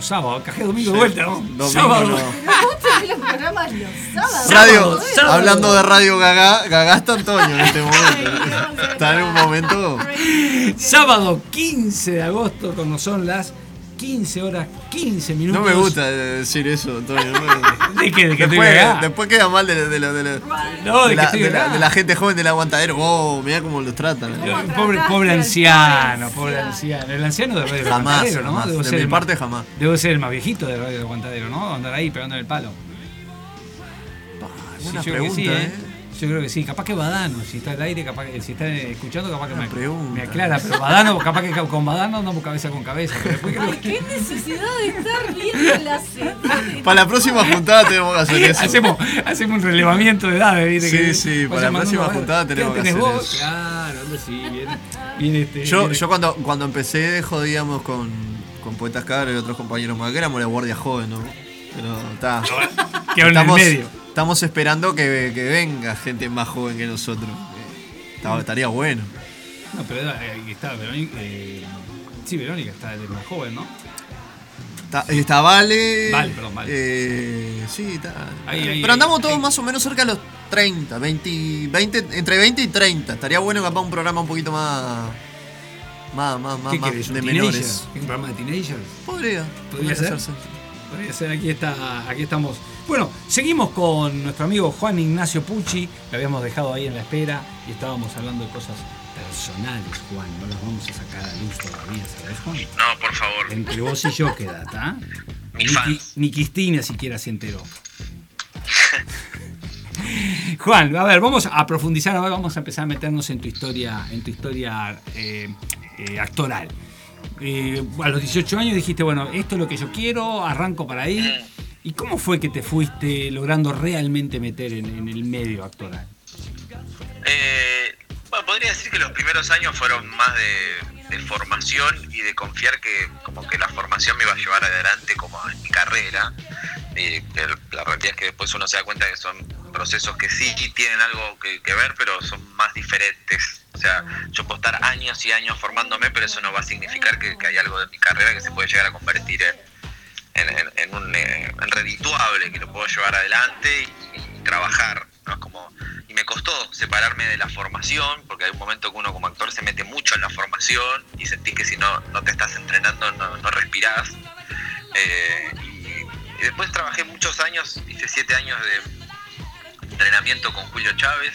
No, sábado, cajé domingo de vuelta, ¿no? Domingo sábado. no. ¿Cómo te los programas los sábados? Radio, sábado. hablando de Radio Gaga, Gaga está Antonio en este momento. Está en un momento. Sábado 15 de agosto, cuando son las 15 horas 15 minutos. No me gusta decir eso, Antonio. no (laughs) ¿De qué? ¿De que estoy Después, después queda mal de, de, la- de No, de que la, la- de la gente joven del aguantadero. Oh, mirá cómo los tratan. Pobre, pobre anciano, pobre anciano. El anciano de Radio Jamás, Aguantadero, ¿no? jamás. Debo De ser mi el parte, más- jamás. Debo ser el más viejito de Radio Aguantadero, ¿no? Andar ahí pegando el palo. Sí, buena creo que sí, pregunta, ¿eh? Yo creo que sí. Capaz que Badano, si está al aire, capaz que si está escuchando, capaz que me, pregunta. me aclara. Pero Badano, capaz que con Badano andamos cabeza con cabeza. Pero después creo Ay, qué necesidad de estar viendo la serie. Para la próxima juntada tenemos que hacer eso. hacemos, hacemos un relevamiento de edades, ¿viste? Sí, Que sí, para la próxima juntada ¿qué tenemos que hacer vos? eso. Claro, anda sí, viene, viene este. Yo, yo cuando, cuando empecé jodíamos con, con Poetas Cabros y otros compañeros más, que éramos la guardia joven, ¿no? Pero está. que en el medio. Estamos esperando que, que venga gente más joven que nosotros. Estaría bueno. No, pero eh, está Verónica. eh, sí, Verónica está de más joven, ¿no? Está, está Vale. Vale, perdón, Vale. eh, sí, está. Ahí, ahí, Pero andamos ahí, todos más o menos cerca de los 30, 20, 20, entre 20 y 30. Estaría bueno capaz un programa un poquito más. Más, más, más, ¿Qué más querés? ¿Un de menores. ¿Un programa de teenagers? Podría. ¿Podría ser? hacerse. Aquí, está, aquí estamos. Bueno, seguimos con nuestro amigo Juan Ignacio Pucci. Lo habíamos dejado ahí en la espera y estábamos hablando de cosas personales, Juan. No las vamos a sacar a luz todavía, ¿sabes, Juan? No, por favor. Entre vos y yo queda, ¿está? (laughs) Ni Ni, fans. ni Cristina siquiera se enteró. (laughs) Juan, a ver, vamos a profundizar, ahora vamos a empezar a meternos en tu historia, en tu historia eh, eh, actoral. Eh, a los 18 años dijiste, bueno, esto es lo que yo quiero, arranco para ahí. ¿Y cómo fue que te fuiste logrando realmente meter en, en el medio actoral? Eh, bueno, podría decir que los primeros años fueron más de, de formación y de confiar que como que la formación me iba a llevar adelante como en mi carrera. Y la realidad es que después uno se da cuenta que son procesos que sí tienen algo que, que ver, pero son más diferentes. O sea, yo puedo estar años y años formándome, pero eso no va a significar que, hay algo de mi carrera que se puede llegar a convertir en, en, un eh, en redituable, que lo puedo llevar adelante y, trabajar. ¿no? Es como, y me costó separarme de la formación, porque hay un momento que uno como actor se mete mucho en la formación y sentís que si no, no te estás entrenando no, no respirás. Eh, y después trabajé muchos años, hice siete años de entrenamiento con Julio Chávez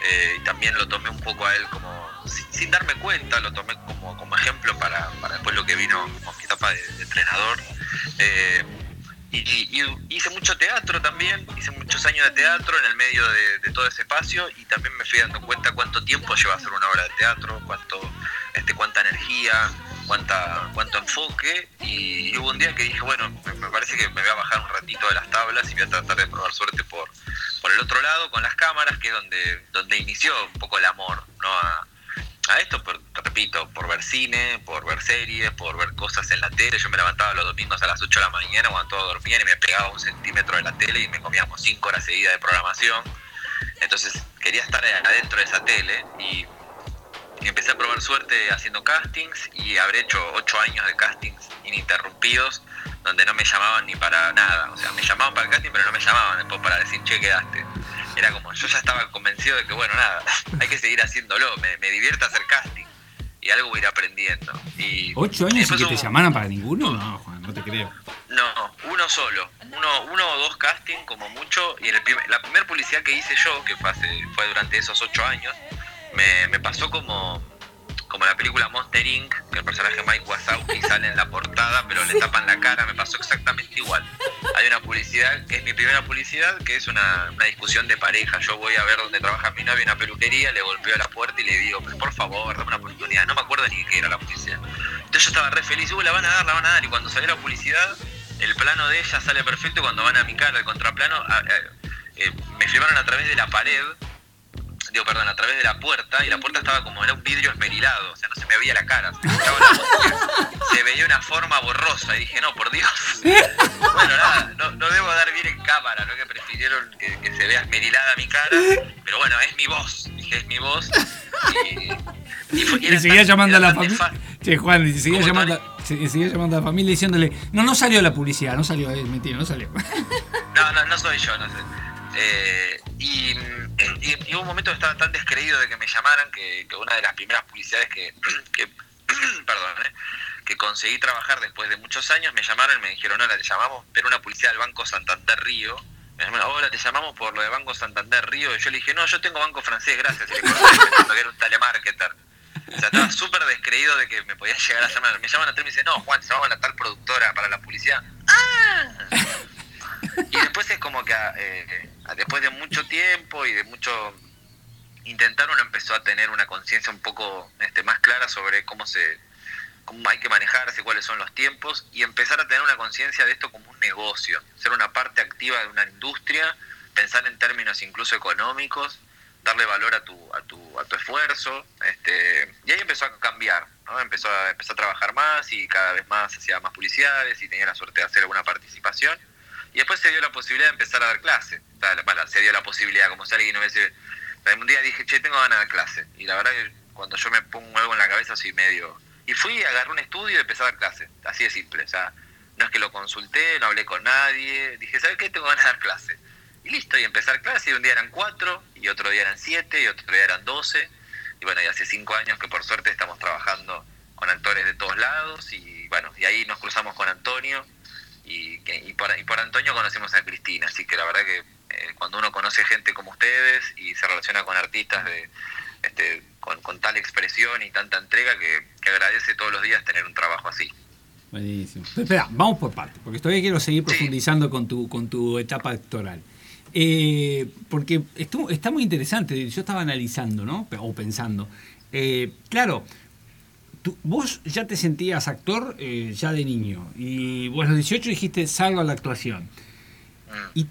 eh, también lo tomé un poco a él como, sin, darme cuenta, lo tomé como, como ejemplo para, para después lo que vino como mi etapa de, entrenador. Eh, y, y hice mucho teatro también, hice muchos años de teatro en el medio de, todo ese espacio y también me fui dando cuenta cuánto tiempo lleva hacer una obra de teatro, cuánto, este, cuánta energía, cuánta, cuánto enfoque y, hubo un día que dije, bueno, me parece que me voy a bajar un ratito de las tablas y voy a tratar de probar suerte por, por el otro lado con las cámaras, que es donde, donde inició un poco el amor, ¿no? A, esto, por- repito, por ver cine, por ver series, por ver cosas en la tele. Yo me levantaba los domingos a las 8 de la mañana cuando todos dormían y me pegaba un centímetro de la tele y me comíamos 5 horas seguidas de programación. Entonces quería estar adentro de esa tele y, y empecé a probar suerte haciendo castings y habré hecho 8 años de castings ininterrumpidos donde no me llamaban ni para nada. O sea, me llamaban para el casting pero no me llamaban después para decir, che, quedaste. Era como, yo ya estaba convencido de que, bueno, nada, (laughs) hay que seguir haciéndolo, me, me divierte hacer casting y algo voy a ir aprendiendo. Y ¿Ocho años después que te llamaran para ninguno? No, Juan, no te creo. no, uno solo. Uno, uno o dos casting como mucho. Y en el primer- la primera publicidad que hice yo, que fue, hace- fue durante esos ocho años, me, me pasó como, como la película Monster Inc., que el personaje Mike Wazowski (laughs) sale en la portada, pero le tapan la cara. Me pasó exactamente igual. Hay una publicidad, que es mi primera publicidad, que es una, una discusión de pareja. Yo voy a ver dónde trabaja mi novia una peluquería, le golpeo la puerta y le digo, "Pero por favor, dame una oportunidad. No me acuerdo ni qué era la publicidad. Entonces yo estaba re feliz, "Uh, la van a dar, la van a dar. Y cuando salió la publicidad, el plano de ella sale perfecto. y Cuando van a mi cara, el contraplano, a- a- eh, me filmaron a través de la pared digo, perdón, a través de la puerta, y la puerta estaba como, era un vidrio esmerilado, o sea, no se me veía la cara, se, la (laughs) se veía una forma borrosa, y dije, no, por Dios. (laughs) Bueno, nada, no, no debo dar bien en cámara, ¿no? Que prefirieron que, que se vea esmerilada mi cara, pero bueno, es mi voz, dije, es mi voz, y... y fue- Y era seguía tan- llamando a la familia. Che, Juan, y seguía ¿Cómo, llamando, se- seguía llamando a la familia diciéndole, no, no salió la publicidad, no salió, es mentira, no salió. (laughs) No, no, no soy yo, no sé. Eh, y, hubo un momento que estaba tan descreído de que me llamaran que, que una de las primeras publicidades que, (clears throat) que- (clears throat) perdón, eh, que conseguí trabajar después de muchos años me llamaron y me dijeron, hola, te llamamos, pero una publicidad del Banco Santander Río. Me llamaron, hola, te llamamos por lo de Banco Santander Río. Y yo le dije, no, yo tengo Banco Francés, gracias. Y le que era un telemarketer. O sea, estaba súper descreído de que me podían llegar a llamar. Me llaman a y me dicen, no, Juan, te llamamos a la tal productora para la publicidad. Y después es como que eh, después de mucho tiempo y de mucho intentar uno empezó a tener una conciencia un poco este, más clara sobre cómo se cómo hay que manejarse, cuáles son los tiempos y empezar a tener una conciencia de esto como un negocio, ser una parte activa de una industria, pensar en términos incluso económicos, darle valor a tu a tu, a tu esfuerzo, este, y ahí empezó a cambiar, ¿no? empezó a empezó a trabajar más y cada vez más hacía más publicidades y tenía la suerte de hacer alguna participación y después se dio la posibilidad de empezar a dar clase. O sea, bueno, se dio la posibilidad, como si alguien hubiese... Un día dije, che, tengo ganas de dar clase. Y la verdad que cuando yo me pongo algo en la cabeza soy medio... Y fui, agarré un estudio y empecé a dar clase. Así de simple. O sea, no es que lo consulté, no hablé con nadie. Dije, ¿sabes qué? Tengo ganas de dar clase. Y listo, y empecé a dar clase. Y un día eran cuatro, y otro día eran siete, y otro día eran doce. Y bueno, y hace cinco años que por suerte estamos trabajando con actores de todos lados. Y bueno, y ahí nos cruzamos con Antonio y, que- y, por, y por Antonio conocemos a Cristina, así que la verdad que eh, cuando uno conoce gente como ustedes y se relaciona con artistas de este, con, con tal expresión y tanta entrega que, que agradece todos los días tener un trabajo así. Buenísimo. Pero espera, vamos por partes, porque todavía quiero seguir Sí. profundizando con tu, con tu etapa actoral. Eh, porque estuvo- está muy interesante, yo estaba analizando, ¿no? O pensando. Eh, claro, tú- vos ya te sentías actor eh, ya de niño, y vos a los 18 dijiste salgo a la actuación. Y,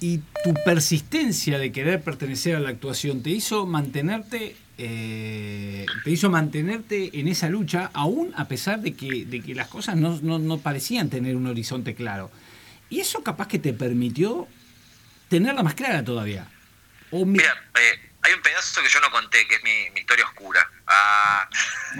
y tu persistencia de querer pertenecer a la actuación te hizo mantenerte eh, te hizo mantenerte en esa lucha aún a pesar de que, de que las cosas no, no- no parecían tener un horizonte claro. Y eso capaz que te permitió tenerla más clara todavía o mi- Mira, eh, hay un pedazo que yo no conté, que es mi, mi historia oscura. Ah,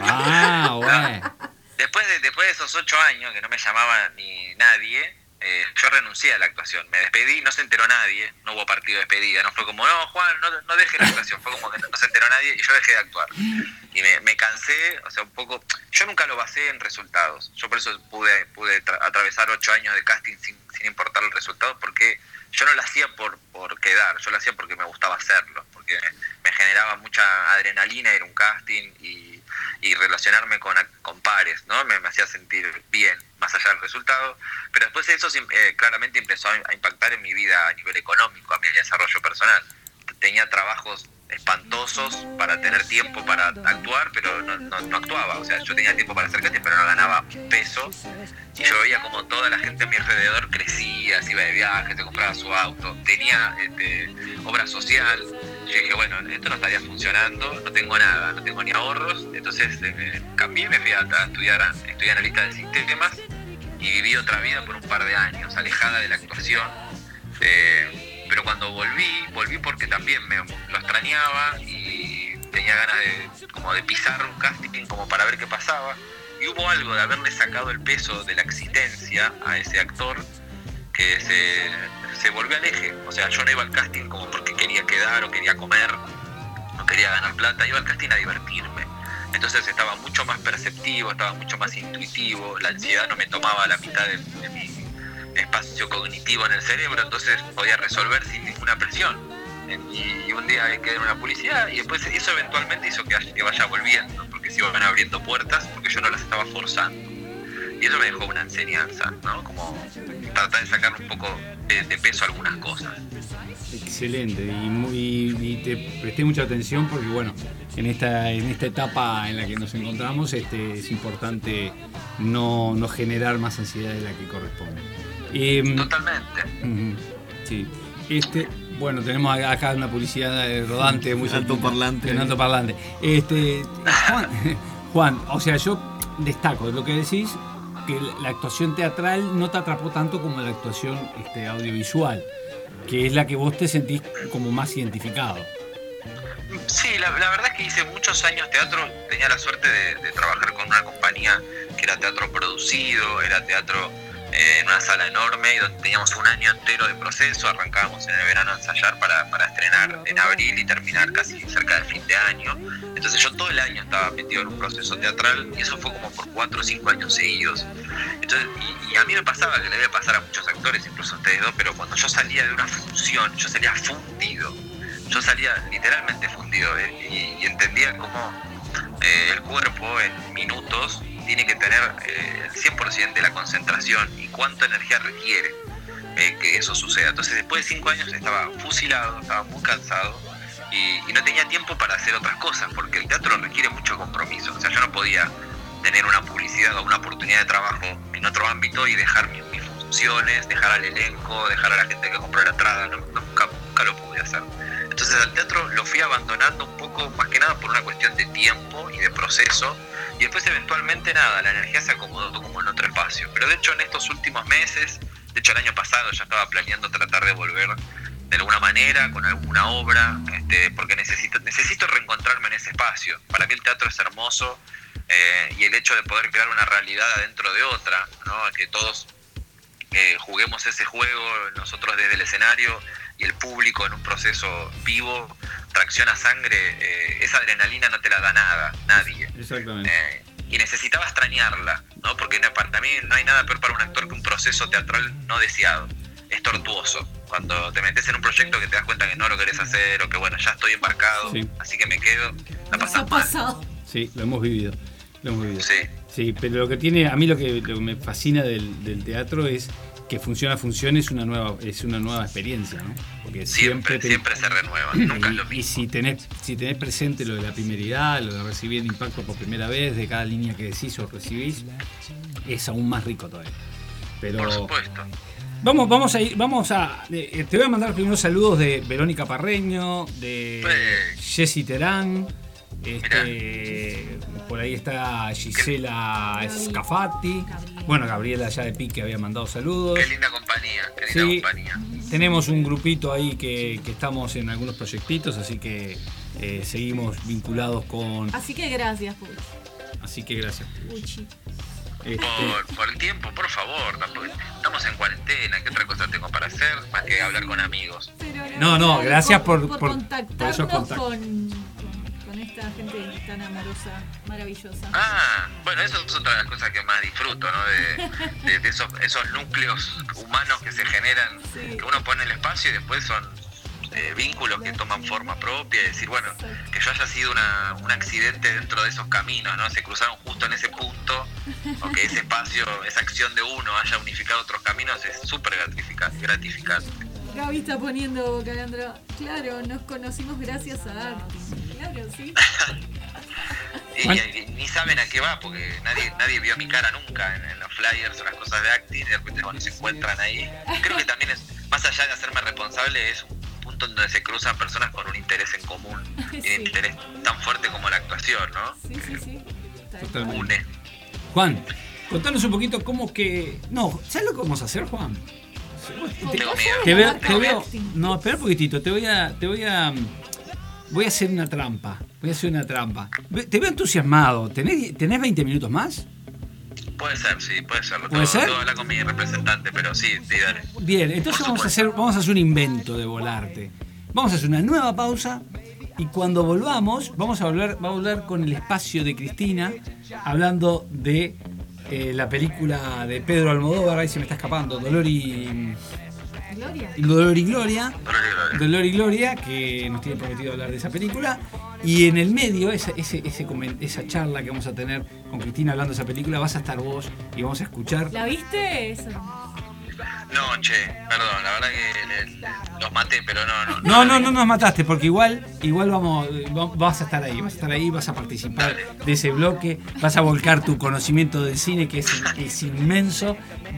ah (laughs) bueno después, de, después de esos ocho años que no me llamaba ni nadie, eh, yo renuncié a la actuación. Me despedí, no se enteró nadie, no hubo partido de despedida. No fue como, no, Juan, no, no deje la actuación. Fue como que no, no se enteró nadie y yo dejé de actuar. Y me, me cansé, o sea, un poco. Yo nunca lo basé en resultados. Yo por eso pude, pude tra- atravesar ocho años de casting sin, sin importar el resultado, porque yo no lo hacía por, por quedar, yo lo hacía porque me gustaba hacerlo, porque me, generaba mucha adrenalina ir a un casting y, relacionarme con, con pares, ¿no? Me, hacía sentir bien, más allá del resultado. Pero después eso eh, claramente empezó a, impactar en mi vida a nivel económico, a mi desarrollo personal. Tenía trabajos espantosos para tener tiempo para actuar, pero no, no- actuaba. O sea, yo tenía tiempo para hacer casting, pero no ganaba peso. Y yo veía como toda la gente a mi alrededor crecía, se iba de viaje, se compraba su auto, tenía este, obra social. Yo dije, bueno, esto no estaría funcionando, no tengo nada, no tengo ni ahorros. Entonces eh, cambié, me fui a, a estudiar, a, estudié analista de sistemas y viví otra vida por un par de años, alejada de la actuación. Eh, pero cuando volví, volví porque también me lo extrañaba y tenía ganas de, como de pisar un casting como para ver qué pasaba. Y hubo algo de haberle sacado el peso de la existencia a ese actor que se, se volvió al eje. O sea, yo no iba al casting como porque quería quedar o quería comer, no quería ganar plata, iba al casting a divertirme. Entonces estaba mucho más perceptivo, estaba mucho más intuitivo, la ansiedad no me tomaba la mitad de, mi espacio cognitivo en el cerebro, entonces podía resolver sin ninguna presión. Y un día quedé en una publicidad y después eso eventualmente hizo que, que vaya volviendo, porque se iban abriendo puertas porque yo no las estaba forzando. Y eso me dejó una enseñanza, ¿no? Como tratar de sacar un poco de, de peso a algunas cosas. Excelente, y, muy, y te presté mucha atención porque bueno, en esta, en esta etapa en la que nos encontramos este, es importante no, no generar más ansiedad de la que corresponde. Em, Totalmente. Sí. Este, Bueno, tenemos acá una publicidad eh, rodante muy cerquita. Altoparlante. Un altoparlante. Este, Juan, (laughs) Juan, o sea, yo destaco de lo que decís que la actuación teatral no te atrapó tanto como la actuación este, audiovisual, que es la que vos te sentís como más identificado. Sí, la, la verdad es que hice muchos años teatro, tenía la suerte de, de trabajar con una compañía que era teatro producido, era teatro eh, en una sala enorme y donde teníamos un año entero de proceso, arrancábamos en el verano a ensayar para, para estrenar en abril y terminar casi cerca del fin de año. Entonces yo todo el año estaba metido en un proceso teatral y eso fue como por cuatro o cinco años seguidos. Entonces, y, y a mí me pasaba que le debe pasar a muchos actores, incluso a ustedes dos, pero cuando yo salía de una función, yo salía fundido yo salía literalmente fundido eh, y, y entendía cómo eh, el cuerpo en minutos tiene que tener eh, el 100% de la concentración y cuánta energía requiere eh, que eso suceda. Entonces después de cinco años estaba fusilado, estaba muy cansado y, no tenía tiempo para hacer otras cosas porque el teatro requiere mucho compromiso. O sea, yo no podía tener una publicidad o una oportunidad de trabajo en otro ámbito y dejar mis, mis funciones, dejar al elenco, dejar a la gente que compró la entrada, no- nunca, nunca lo pude hacer. Entonces al teatro lo fui abandonando un poco, más que nada por una cuestión de tiempo y de proceso. Y después eventualmente nada, la energía se acomodó como en otro espacio. Pero de hecho en estos últimos meses, de hecho el año pasado ya estaba planeando tratar de volver de alguna manera con alguna obra, este, porque necesito, necesito reencontrarme en ese espacio. Para mí el teatro es hermoso eh, y el hecho de poder crear una realidad adentro de otra, ¿no? que todos eh, juguemos ese juego, nosotros desde el escenario y el público en un proceso vivo, tracción a sangre, eh, esa adrenalina no te la da nada, nadie. Exactamente. Eh, y necesitaba extrañarla, ¿no? Porque para mí no hay nada peor para un actor que un proceso teatral no deseado. Es tortuoso. Cuando te metes en un proyecto que te das cuenta que no lo querés hacer o que, bueno, ya estoy embarcado, Sí. así que me quedo, la Nos ha mal. pasado. Sí, lo hemos vivido. Lo hemos vivido. Sí. Sí, pero lo que tiene, a mí lo que, lo que me fascina del, del teatro es que funciona a función es una nueva, es una nueva experiencia, ¿no? Porque Siempre, siempre, se renueva, nunca es lo y, y mismo. si tenés, si tenés presente lo de la primeridad, lo de recibir el impacto por primera vez de cada línea que decís o recibís, es aún más rico todavía. Pero Por supuesto. vamos, vamos a ir, vamos a. eh, te voy a mandar primero saludos de Verónica Parreño, de Eh. Jessy Terán. Este, por ahí está Gisela Scafati. Bueno, Gabriela ya de Pique había mandado saludos. Qué linda compañía, qué linda Sí, compañía. tenemos un grupito ahí que, que estamos en algunos proyectitos, así que eh, seguimos vinculados con. Así que gracias, Puch. Así que gracias. Puchi. Este, Por, por el tiempo, por favor, tampoco- estamos en cuarentena, ¿qué otra cosa tengo para hacer más que hablar con amigos? Pero No, no, gracias por- por, por- contactarnos por esos contactos. con, con, esta gente tan amorosa, maravillosa. Ah, bueno, eso es otra de las cosas que más disfruto, ¿no? De, de- de esos, esos núcleos humanos que se generan, Sí. que uno pone en el espacio y después son eh, vínculos que toman forma propia y decir, bueno, que yo haya sido una, un accidente dentro de esos caminos, ¿no? Se cruzaron justo en ese punto, o que ese espacio, esa acción de uno haya unificado otros caminos, es súper gratifica- gratificante. Gaby está poniendo, Calandra. Claro, nos conocimos gracias a Acting. Claro, (laughs) sí. Y, Bueno. y- y ni saben a qué va, porque nadie nadie vio mi cara nunca en, en los flyers o las cosas de acting, y de repente bueno, se encuentran ahí. Creo que también es, más allá de hacerme responsable, es un punto en donde se cruzan personas con un interés en común, (laughs) y un Sí. interés tan fuerte como la actuación, ¿no? Sí, sí, sí. Tal Totalmente. Une. Juan, contanos un poquito cómo que. No, ¿sabes lo que vamos a hacer, Juan? Te, Tengo miedo. te veo, Acting, te veo- acting. No, espera un poquitito, te voy a. Te voy a. Voy a hacer una trampa. Voy a hacer una trampa. Te veo entusiasmado. ¿Tenés, ¿tenés 20 minutos más? Puede ser, sí, puede serlo. ¿Puede Tengo- ser? tengo hablar con mi representante, pero sí, sí, dale. Bien, entonces Por vamos a, hacer, vamos a hacer un invento de volarte. Vamos a hacer una nueva pausa y cuando volvamos vamos a hablar, va a hablar con el espacio de Cristina hablando de eh, la película de Pedro Almodóvar, ahí se me está escapando, Dolor y, Gloria. Dolor y Gloria. Dolor y Gloria. Dolor y Gloria, que nos tiene prometido hablar de esa película. Y en el medio, esa, ese, ese comen- esa charla que vamos a tener con Cristina hablando de esa película, vas a estar vos y vamos a escuchar. ¿La viste? Eso. No, che, perdón, la verdad que le- los maté, pero no, no. No, no, no nos mataste, porque igual, igual vamos, va- vas a estar ahí, vas a estar ahí, vas a participar de ese bloque, vas a volcar tu conocimiento del cine que es, es inmenso.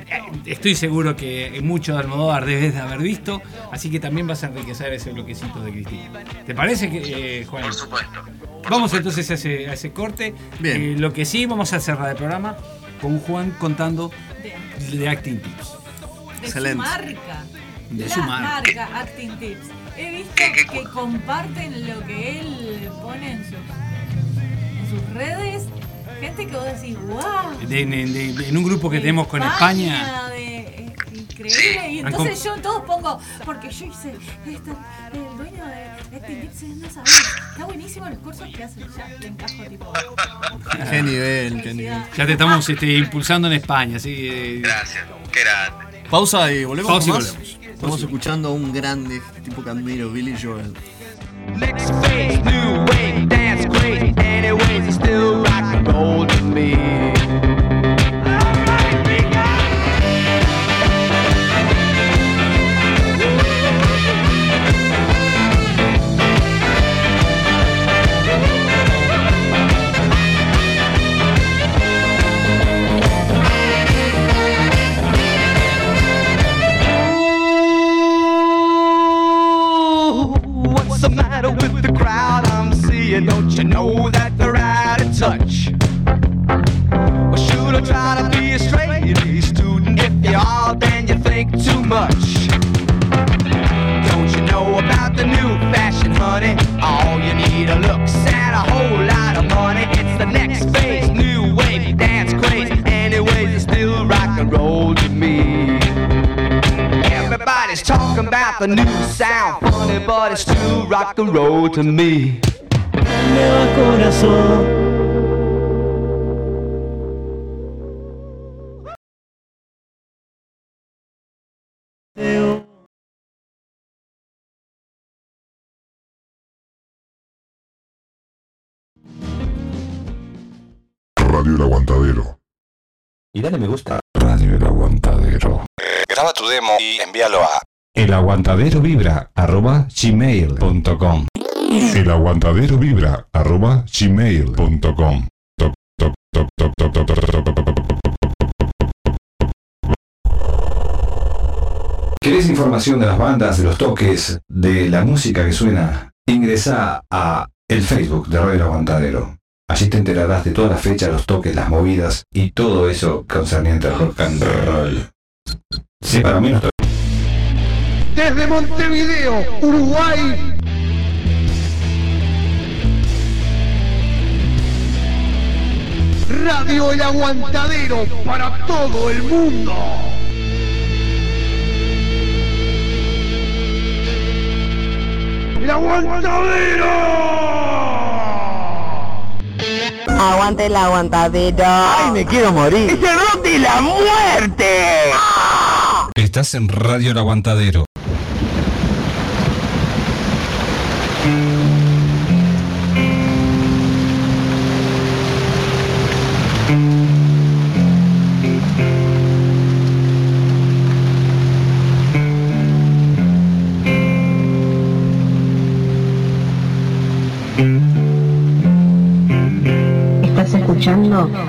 Eh, Estoy seguro que mucho de Almodóvar debes de haber visto, así que también vas a enriquecer ese bloquecito de Cristina. ¿Te parece, que, eh, Juan? Por supuesto. por Vamos supuesto. entonces a ese, a ese corte. Bien. Eh, lo que sí, vamos a cerrar el programa con Juan contando De, de Acting Tips. De Excelente. su marca. De la su marca. Acting Tips. He visto ¿Qué- qué que comparten lo que él pone en sus, en sus redes. Gente que vos decís, wow. De- de- de- en un grupo que tenemos con España. de- es increíble. Sí. Y entonces yo todos pongo, porque yo hice esta, el dueño de Acting Tips es no saber. Está buenísimo los cursos que hacen ya. Le encajo tipo. Qué nivel, qué nivel. Ya te estamos este, impulsando en España, así. eh, Gracias, qué grande. Pausa y volvemos Pausa y más. volvemos. Estamos escuchando a un grande tipo que admiro, Billy Joel. Next phase, new wave, dance crazy. Anyways, it's still rock and roll to me. Think too much. Don't you know about the new fashion, honey? All you need are looks and a whole lot of money. It's the next phase, new wave, dance crazy. Anyways, it's still rock and roll to me. Everybody's talking about the new sound, funny, but it's still rock and roll to me. Radio Y dale me gusta. Radio El Aguantadero. Graba tu demo y envíalo a elaguantadero.vibra@gmail.com. El Aguantadero vibra arroba gmail.com. Toc, toc, toc, toc, toc, toc, toc, toc, toc, toc, toc. ¿Querés información de las bandas, de los toques, de la música que suena? Ingresa a el Facebook de Radio El Aguantadero. Allí te enterarás de todas las fechas, los toques, las movidas y todo eso concerniente al rock and roll. Sí, para mí no. Desde Montevideo, Uruguay. Radio El Aguantadero para todo el mundo. El Aguantadero. Aguante el aguantadero. ¡Ay, me quiero morir! ¡Es el rock de la muerte! Estás en Radio El Aguantadero.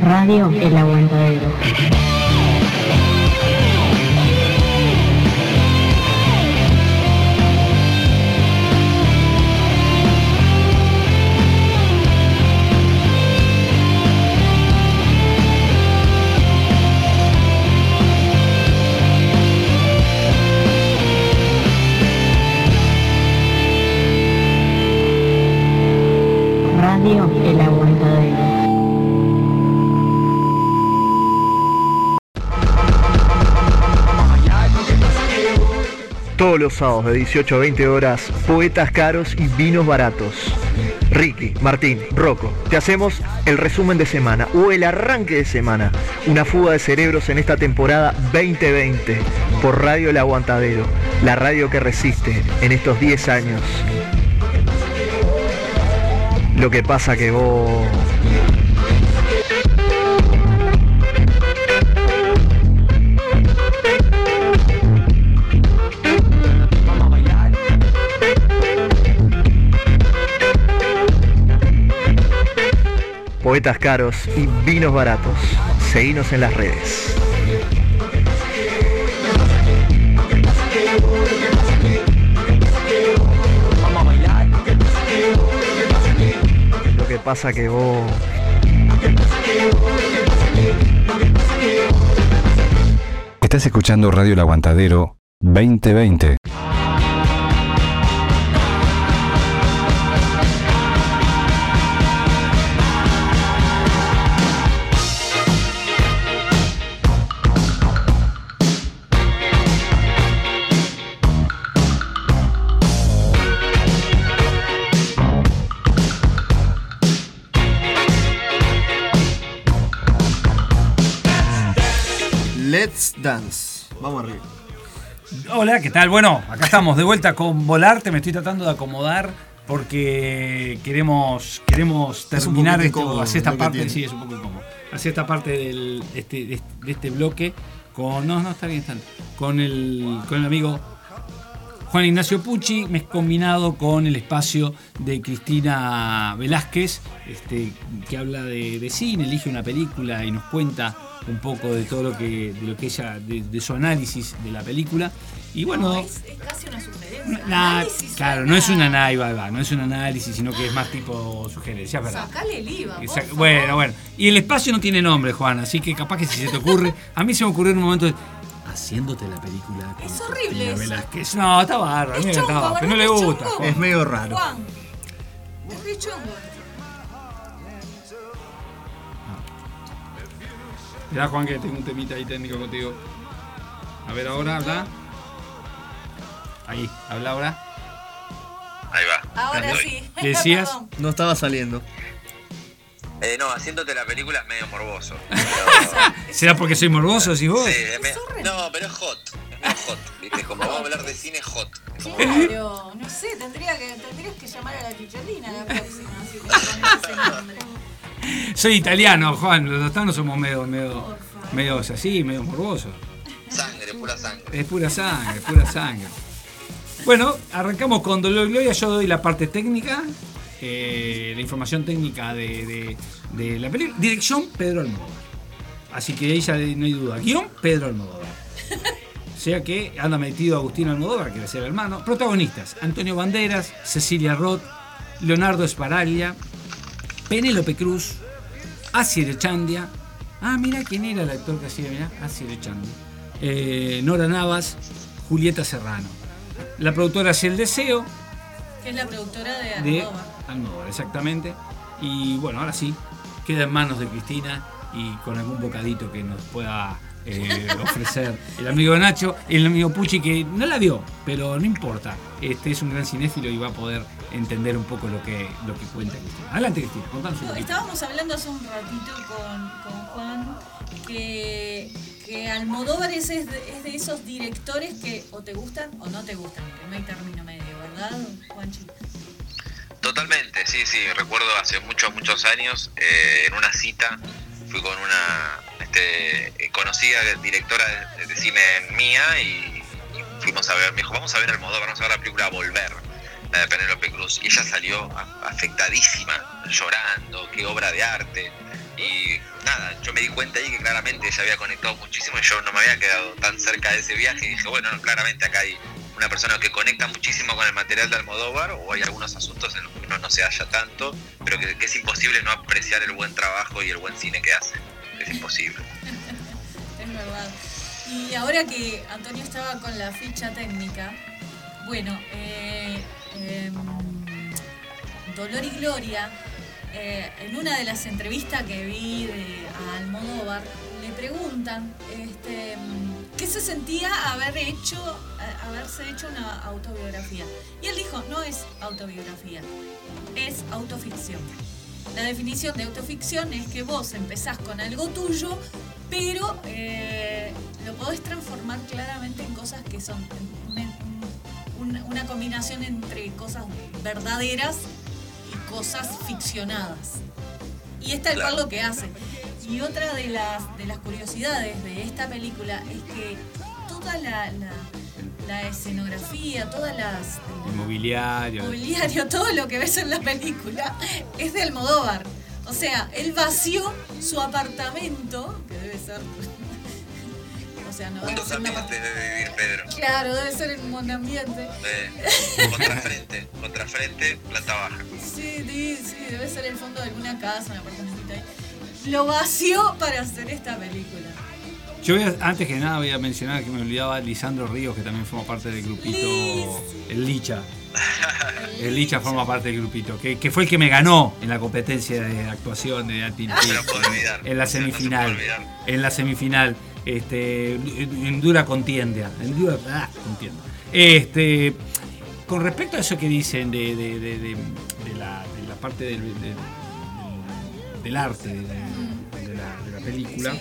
Radio El Aguantadero. Todos los sábados de 18 a 20 horas, poetas caros y vinos baratos. Ricky, Martín, Rocco, te hacemos el resumen de semana o el arranque de semana. Una fuga de cerebros en esta temporada 2020 por Radio El Aguantadero, la radio que resiste en estos 10 años. Lo que pasa que vos... poetas caros y vinos baratos. Seguinos en las redes. Lo que pasa que vos... Estás escuchando Radio El Aguantadero 2020. Hola, ¿qué tal? Bueno, acá estamos de vuelta con Volarte. Me estoy tratando de acomodar porque queremos, queremos terminar esto, hacia esta parte. Sí, es un poco incómodo. Hacia esta parte del, de, este- de este bloque con. No, no, está bien, está bien. Con el, con el amigo Juan Ignacio Pucci, me combinado con el espacio de Cristina Velázquez, este, que habla de, de cine, elige una película y nos cuenta un poco de todo lo que, de lo que ella, de, de su análisis de la película. Y bueno, No, es, es casi una sugerencia. claro, no es una ahí va, va, no es un análisis, sino que es más tipo sugerencia, verdad. Sacale el IVA. por Exacto. favor. Bueno, bueno. Y el espacio no tiene nombre, Juan, así que capaz que si se te ocurre. A mí se me ocurrió en un momento de, haciéndote la película. con Es horrible Cristina eso. Velázquez. No, está bárbaro. A mí me Es chongo, no ¿verdad le gusta. chongo? Es medio raro. Juan. Es re chongo. Mirá, Juan, que tengo un temita ahí técnico contigo. A ver, ahora habla. Ahí, habla ahora. Ahí va. Ahora sí. ¿Qué decías? (laughs) No estaba saliendo. Eh, no, haciéndote la película es medio morboso. (laughs) ¿Será porque soy morboso, si vos? Sí, es me- no, pero es hot. Es medio hot. ¿viste? Como vamos a hablar de cine, es hot. Es como- Claro, no sé, tendría que, tendrías que llamar a la chicholina la próxima. (laughs) Soy italiano, Juan. Los dotanos somos medio, medio, medio así, medio morbosos. Sangre, pura sangre. Es pura sangre, pura sangre. Bueno, arrancamos con Dolor y Gloria. Yo doy la parte técnica, eh, la información técnica de, de- la película. Dirección, Pedro Almodóvar. Así que ahí ya no hay duda. Guión, Pedro Almodóvar. O sea que anda metido Agustín Almodóvar, que va a ser el hermano. Protagonistas: Antonio Banderas, Cecilia Roth, Leonardo Sparaglia, Penélope Cruz, Asier Echandia. Ah, mira quién era el actor que hacía, mira, Asier Echandia. Eh, Nora Navas, Julieta Serrano. La productora es El Deseo, Que es la productora de de Almodóvar. Almodóvar, exactamente. Y bueno, ahora sí, queda en manos de Cristina y con algún bocadito que nos pueda eh, (laughs) ofrecer el amigo Nacho, el amigo Pucci, que no la vio, pero no importa. Este es un gran cinéfilo y va a poder entender un poco lo que, lo que cuenta Cristina. Adelante, Cristina, contanos un No. Estábamos hablando hace un ratito con, con Juan que, que Almodóvar es, es de, es de esos directores que o te gustan o no te gustan, que no hay término medio, Totalmente, sí, sí. Recuerdo hace muchos, muchos años, eh, en una cita, fui con una este, eh, conocida directora de, cine mía y, fuimos a ver, me dijo, vamos a ver Almodóvar, vamos a ver la película Volver, la de Penélope Cruz. Y ella salió afectadísima, llorando, qué obra de arte. Y nada, yo me di cuenta ahí que claramente ella había conectado muchísimo y yo no me había quedado tan cerca de ese viaje y dije, bueno, no, claramente acá hay una persona que conecta muchísimo con el material de Almodóvar o hay algunos asuntos en los que uno no se halla tanto, pero que, es imposible no apreciar el buen trabajo y el buen cine que hace. Es imposible. (laughs) Es verdad. Y ahora que Antonio estaba con la ficha técnica, bueno, eh, em, Dolor y Gloria, eh, en una de las entrevistas que vi de, a Almodóvar, le preguntan este, qué se sentía haber hecho, a- haberse hecho una autobiografía. Y él dijo, no es autobiografía, es autoficción. La definición de autoficción es que vos empezás con algo tuyo, pero eh, lo podés transformar claramente en cosas que son un- un- una combinación entre cosas verdaderas cosas ficcionadas. Y es tal cual lo que hace. Y otra de las, de las curiosidades de esta película es que toda la, la- la escenografía, todas las, El mobiliario. mobiliario, todo lo que ves en la película es de Almodóvar. O sea, él vació su apartamento, que debe ser. Sea, no Un debe ser un ambiente debe vivir Pedro. Claro, debe ser en un ambiente. Eh, contrafrente, contrafrente, planta baja. Sí, sí, sí, debe ser el fondo de alguna casa, un apartamentito ahí. Lo vació para hacer esta película. Yo voy a- antes que nada voy a mencionar que me olvidaba Lisandro Ríos, que también forma parte del grupito, el Licha. (laughs) El Licha forma parte del grupito, que, que fue el que me ganó en la competencia de actuación de No lo puedo olvidar. en la No semifinal. puedo olvidar. En la semifinal, este, en dura contienda. En dura ah, contienda. Este, con respecto a eso que dicen de, de- de- de- de la, parte del, arte de, la, película.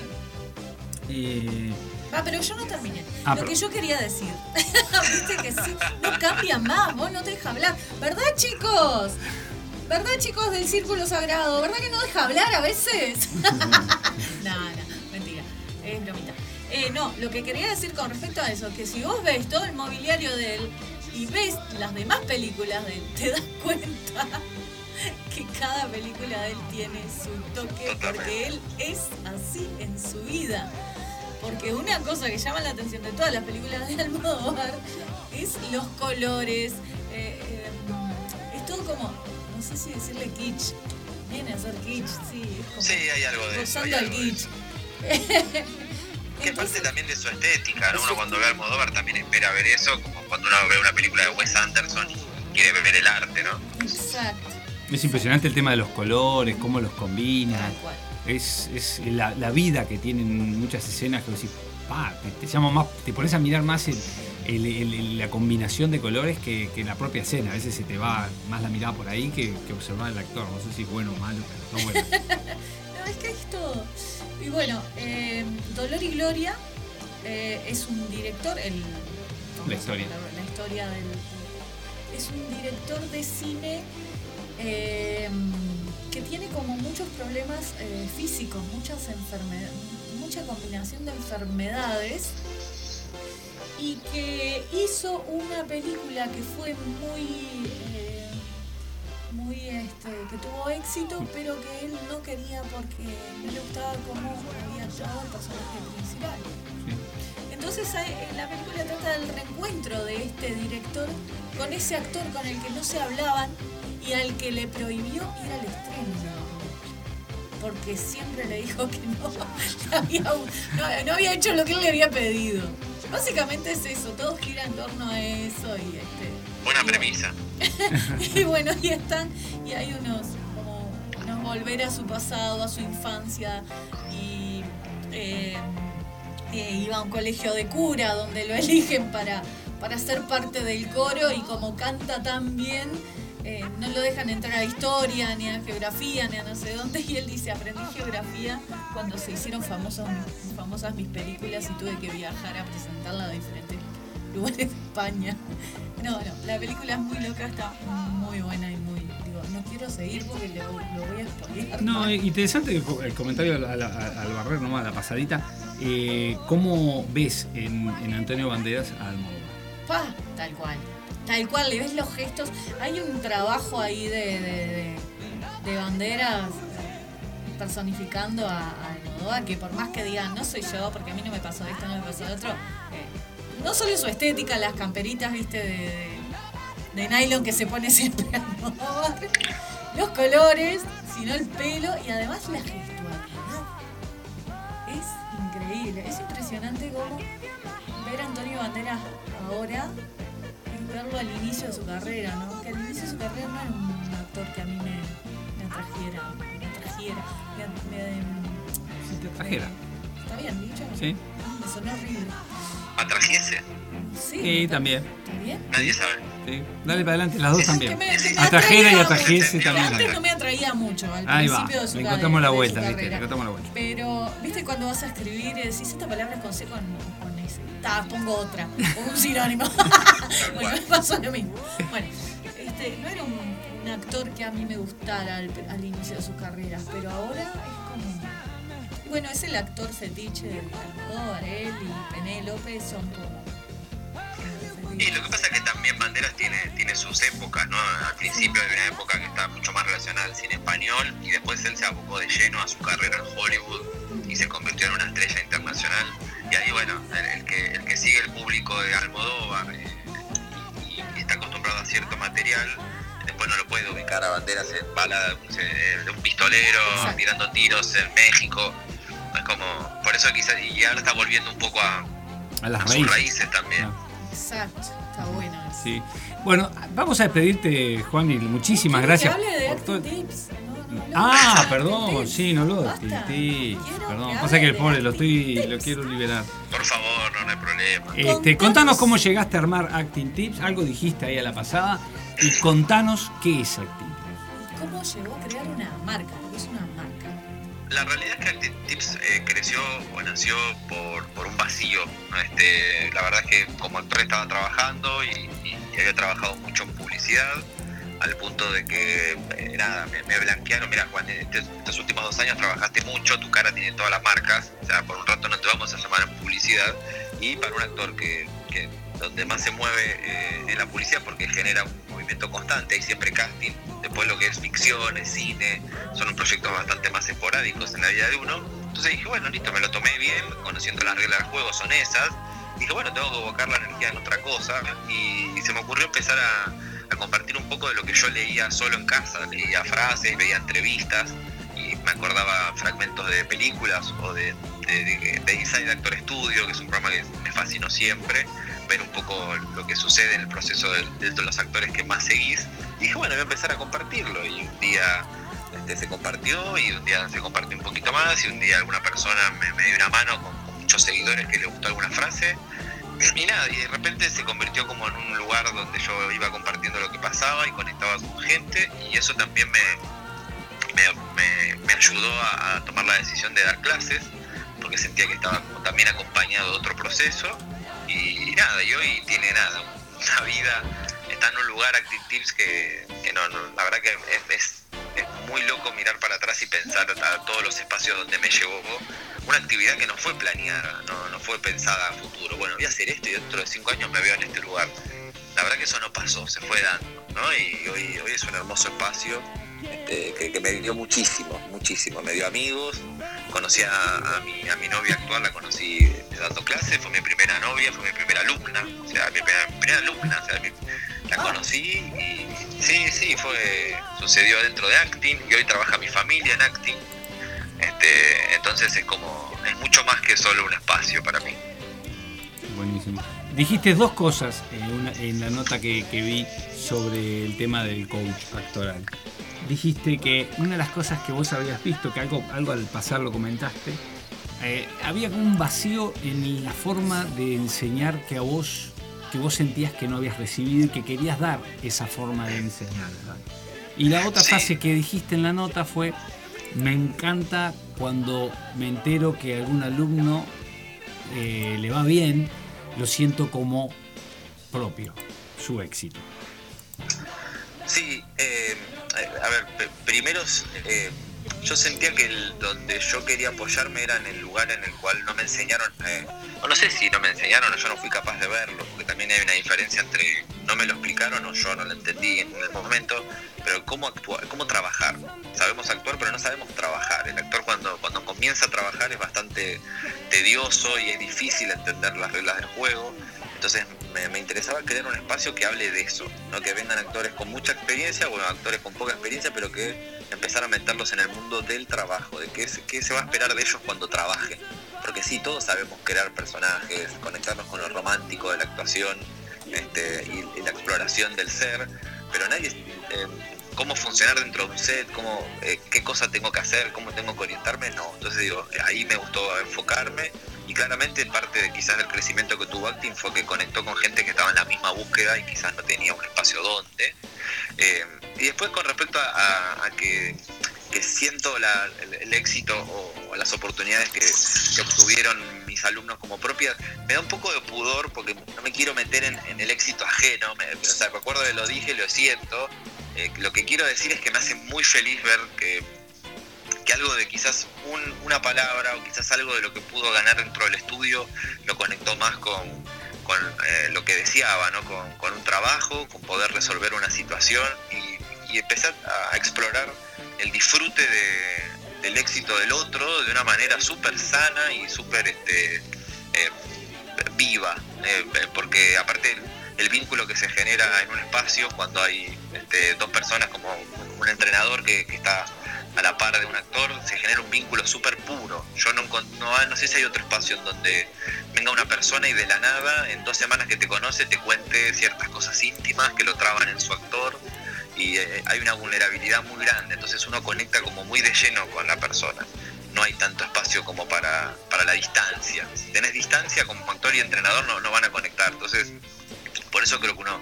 eh, Ah, pero yo no terminé. Ah, Lo pero- que yo quería decir. (laughs) Viste que sí, no cambia más, vos no te deja hablar. ¿Verdad, chicos? ¿Verdad, chicos del círculo sagrado? ¿Verdad que no deja hablar a veces? (laughs) no, no. Es bromita. Eh, no, lo que quería decir con respecto a eso, que si vos ves todo el mobiliario de él y ves las demás películas de él, (laughs) te das cuenta que cada película de él tiene su toque porque él es así en su vida. Porque una cosa que llama la atención de todas las películas de (laughs) Almodóvar es los colores. eh, eh, es todo como, no sé si decirle kitsch. Viene a ser kitsch, sí. Es como Sí, hay algo de eso. hay rozando el algo de kitsch. (laughs) Que parte también de su estética, ¿no? Uno cuando ve a Almodóvar también espera ver eso, como cuando uno ve una película de Wes Anderson y quiere ver el arte, ¿no? Exacto. Es impresionante el tema de los colores, cómo los combina. Tal cual. Es, es la, la vida que tienen muchas escenas que vos decís, pa, te, te llama más, te pones a mirar más el- el- el- el- la combinación de colores que, que la propia escena. A veces se te va más la mirada por ahí que, que observar al actor. No sé si es bueno o malo, pero no bueno. (laughs) No, es que es todo. Y bueno, eh, Dolor y Gloria eh, es un director, el, La historia. La, historia del. Es un director de cine eh, que tiene como muchos problemas eh, físicos, muchas enfermedades, mucha combinación de enfermedades y que hizo una película que fue muy que tuvo éxito pero que él no quería porque no le gustaba cómo había actuado el personaje principal entonces ahí, la película trata del reencuentro de este director con ese actor con el que no se hablaban y al que le prohibió ir al estreno porque siempre le dijo que no, (laughs) había, no, no había hecho lo que él le había pedido. Básicamente es eso, todo gira en torno a eso y este. Buena premisa. (laughs) y bueno, y están, y hay unos, como, unos volver a su pasado, a su infancia, y eh, eh, iba a un colegio de cura donde lo (laughs) eligen para, para ser parte del coro y como canta tan bien, eh, no lo dejan entrar a historia, ni a geografía, ni a no sé dónde, y él dice, aprendí geografía cuando se hicieron famosos, famosas mis películas y tuve que viajar a presentarla a diferentes lugares de España. No, no, la película es muy loca, está muy buena y muy. Digo, no quiero seguir porque lo, lo voy a spoilear. No, eh, interesante el, co- el comentario al, al- al barrer nomás, la pasadita. Eh, ¿Cómo ves en, en Antonio Banderas a Almodóvar? Pa, tal cual. Tal cual, le ves los gestos. Hay un trabajo ahí de, de, de- de banderas eh, personificando a, a Almodóvar que por más que digan, no soy yo, porque a mí no me pasó esto, no me pasó lo otro, eh, no solo su estética, las camperitas, viste, de, de, de nylon que se pone siempre Almodóvar, los colores, sino el pelo y además la gestualidad. Es increíble, es impresionante cómo ver a Antonio Banderas ahora es verlo al inicio de su carrera, ¿no? Que al inicio de su carrera no era un actor que a mí me, me atrajera, me atrajera, me, me- te trajera. ¿Está bien dicho? Sí. Me sonó horrible. ¿Atrajese? Sí, Sí, ¿está- también. ¿Está bien? Nadie sabe. Sí. Dale para adelante, las dos también. me- Atrajera y atrajese también. Antes no me atraía mucho, al Ahí va, principio de su le encontramos la vuelta, ¿viste? carrera. Le encontramos la vuelta. Pero, ¿viste cuando vas a escribir y decís esta palabra con C con, con S? Ta, pongo otra, o un sinónimo. (laughs) bueno, me pasó lo mismo. Bueno, este, no era un, un actor que a mí me gustara al, al inicio de sus carreras, pero ahora. Bueno, es el actor fetiche de Almodóvar, él y Penélope son como... Y lo que pasa es que también Banderas tiene, tiene sus épocas, ¿no? Al principio hay una época que está mucho más relacionada al cine español y después él se abocó de lleno a su carrera en Hollywood y se convirtió en una estrella internacional. Y ahí, bueno, el, el que, el que sigue el público de Almodóvar eh, y, y está acostumbrado a cierto material, después no lo puede ubicar a Banderas en bala eh, de un pistolero Exacto. tirando tiros en México. Como, por eso quizás, y ahora está volviendo un poco a, A las a sus raíces. también. Exacto, está bueno eso. Sí. Bueno, vamos a despedirte, Juan, y muchísimas gracias. Que hable de por todo- tips. No, no, no. Ah, perdón, tips. sí, no lo de. Quiero Perdón, que pasa que el pobre lo estoy, lo tips. quiero liberar. Por favor, no, no hay problema. Este, Contanos- contanos cómo llegaste a armar Acting Tips, algo dijiste ahí a la pasada, y contanos qué es Acting Tips. ¿Cómo llegó a crear una marca? Es una marca. La realidad es que Tips eh, creció o nació por, por un vacío. Este, la verdad es que como actor estaba trabajando y, había trabajado mucho en publicidad, al punto de que, eh, nada, me, blanquearon. Mira, Juan, estos últimos dos años trabajaste mucho, tu cara tiene todas las marcas, o sea, por un rato no te vamos a llamar en publicidad. Y para un actor que, que donde más se mueve eh, en la publicidad, porque genera un movimiento constante, hay siempre casting, después lo que es ficción, cine, son proyectos bastante más esporádicos en la vida de uno. Entonces dije, bueno, listo, me lo tomé bien, conociendo las reglas del juego son esas. Dije, bueno, tengo que evocar la energía en otra cosa. Y se me ocurrió empezar a, a compartir un poco de lo que yo leía solo en casa. Leía frases, veía entrevistas y me acordaba fragmentos de películas o de, de, de- de Inside Actor Studio, que es un programa que me fascinó siempre, ver un poco lo que sucede en el proceso de, los actores que más seguís. Dije, bueno, voy a empezar a compartirlo. Y un día este, se compartió y un día se compartió un poquito más y un día alguna persona me, dio una mano con, muchos seguidores que le gustó alguna frase. Y nada, y de repente se convirtió como en un lugar donde yo iba compartiendo lo que pasaba y conectaba con gente y eso también me, me, ayudó a, a tomar la decisión de dar clases porque sentía que estaba como también acompañado de otro proceso y nada, y hoy tiene nada, una vida, está en un lugar Active Tips que, que no, no, la verdad que es, es- es muy loco mirar para atrás y pensar a todos los espacios donde me llevó una actividad que no fue planeada, no, no fue pensada a futuro. Bueno, voy a hacer esto y dentro de cinco años me veo en este lugar. La verdad que eso no pasó, se fue dando, ¿no? Y hoy, hoy es un hermoso espacio este, que, que me dio muchísimo, muchísimo. Me dio amigos, conocí a, a mi, a mi novia actual, la conocí dando clases, fue mi primera novia, fue mi primera alumna, o sea, mi primera, mi primera alumna, o sea, mi- la conocí y sí, sí, fue, sucedió dentro de acting y hoy trabaja mi familia en acting. Este, entonces es como, es mucho más que solo un espacio para mí. Buenísimo. Dijiste dos cosas en, una- en la nota que, que vi sobre el tema del coach actoral. Dijiste que una de las cosas que vos habías visto, que algo, algo al pasar lo comentaste, eh, había como un vacío en la forma de enseñar que a vos, que vos sentías que no habías recibido y que querías dar esa forma de enseñar. ¿verdad? Y la otra frase que dijiste en la nota fue, me encanta cuando me entero que algún alumno eh, le va bien, lo siento como propio, su éxito. Sí, eh, a ver, primero eh, yo sentía que el- donde yo quería apoyarme era en el lugar en el cual no me enseñaron, eh, o no sé si no me enseñaron o yo no fui capaz de verlo, porque también hay una diferencia entre no me lo explicaron o yo no lo entendí en el momento, pero cómo actuar, cómo trabajar. Sabemos actuar, pero no sabemos trabajar. El actor cuando, cuando comienza a trabajar es bastante tedioso y es difícil entender las reglas del juego. Entonces me, me interesaba crear un espacio que hable de eso, ¿no? que vengan actores con mucha experiencia o actores con poca experiencia, pero que empezar a meterlos en el mundo del trabajo, de qué, se- va a esperar de ellos cuando trabajen. Porque sí, todos sabemos crear personajes, conectarnos con lo romántico de la actuación este, y, y la exploración del ser, pero nadie... eh, cómo funcionar dentro de un set, cómo, eh, qué cosa tengo que hacer, cómo tengo que orientarme, no. Entonces digo, ahí me gustó enfocarme y claramente parte de quizás del crecimiento que tuvo Acting fue que conectó con gente que estaba en la misma búsqueda y quizás no tenía un espacio donde. Eh, y después con respecto a, que, siento el, éxito o, las oportunidades que, obtuvieron mis alumnos como propias, me da un poco de pudor porque no me quiero meter en, en el éxito ajeno. Me, o sea, me acuerdo de lo dije, lo siento. Eh, lo que quiero decir es que me hace muy feliz ver que, que algo de quizás un- una palabra o quizás algo de lo que pudo ganar dentro del estudio lo conectó más con, eh, lo que deseaba, ¿no? Con, un trabajo, con poder resolver una situación y, empezar a explorar el disfrute de- del éxito del otro de una manera súper sana y súper este, eh, viva, eh, porque aparte el, vínculo que se genera en un espacio cuando hay este, dos personas como un entrenador que está a la par de un actor, se genera un vínculo súper puro. Yo no, no, no sé si hay otro espacio en donde venga una persona y de la nada, en dos semanas que te conoce, te cuente ciertas cosas íntimas que lo traban en su actor y eh, hay una vulnerabilidad muy grande, entonces uno conecta como muy de lleno con la persona. No hay tanto espacio como para, para la distancia. Si tenés distancia como actor y entrenador no, no van a conectar. Entonces, por eso creo que uno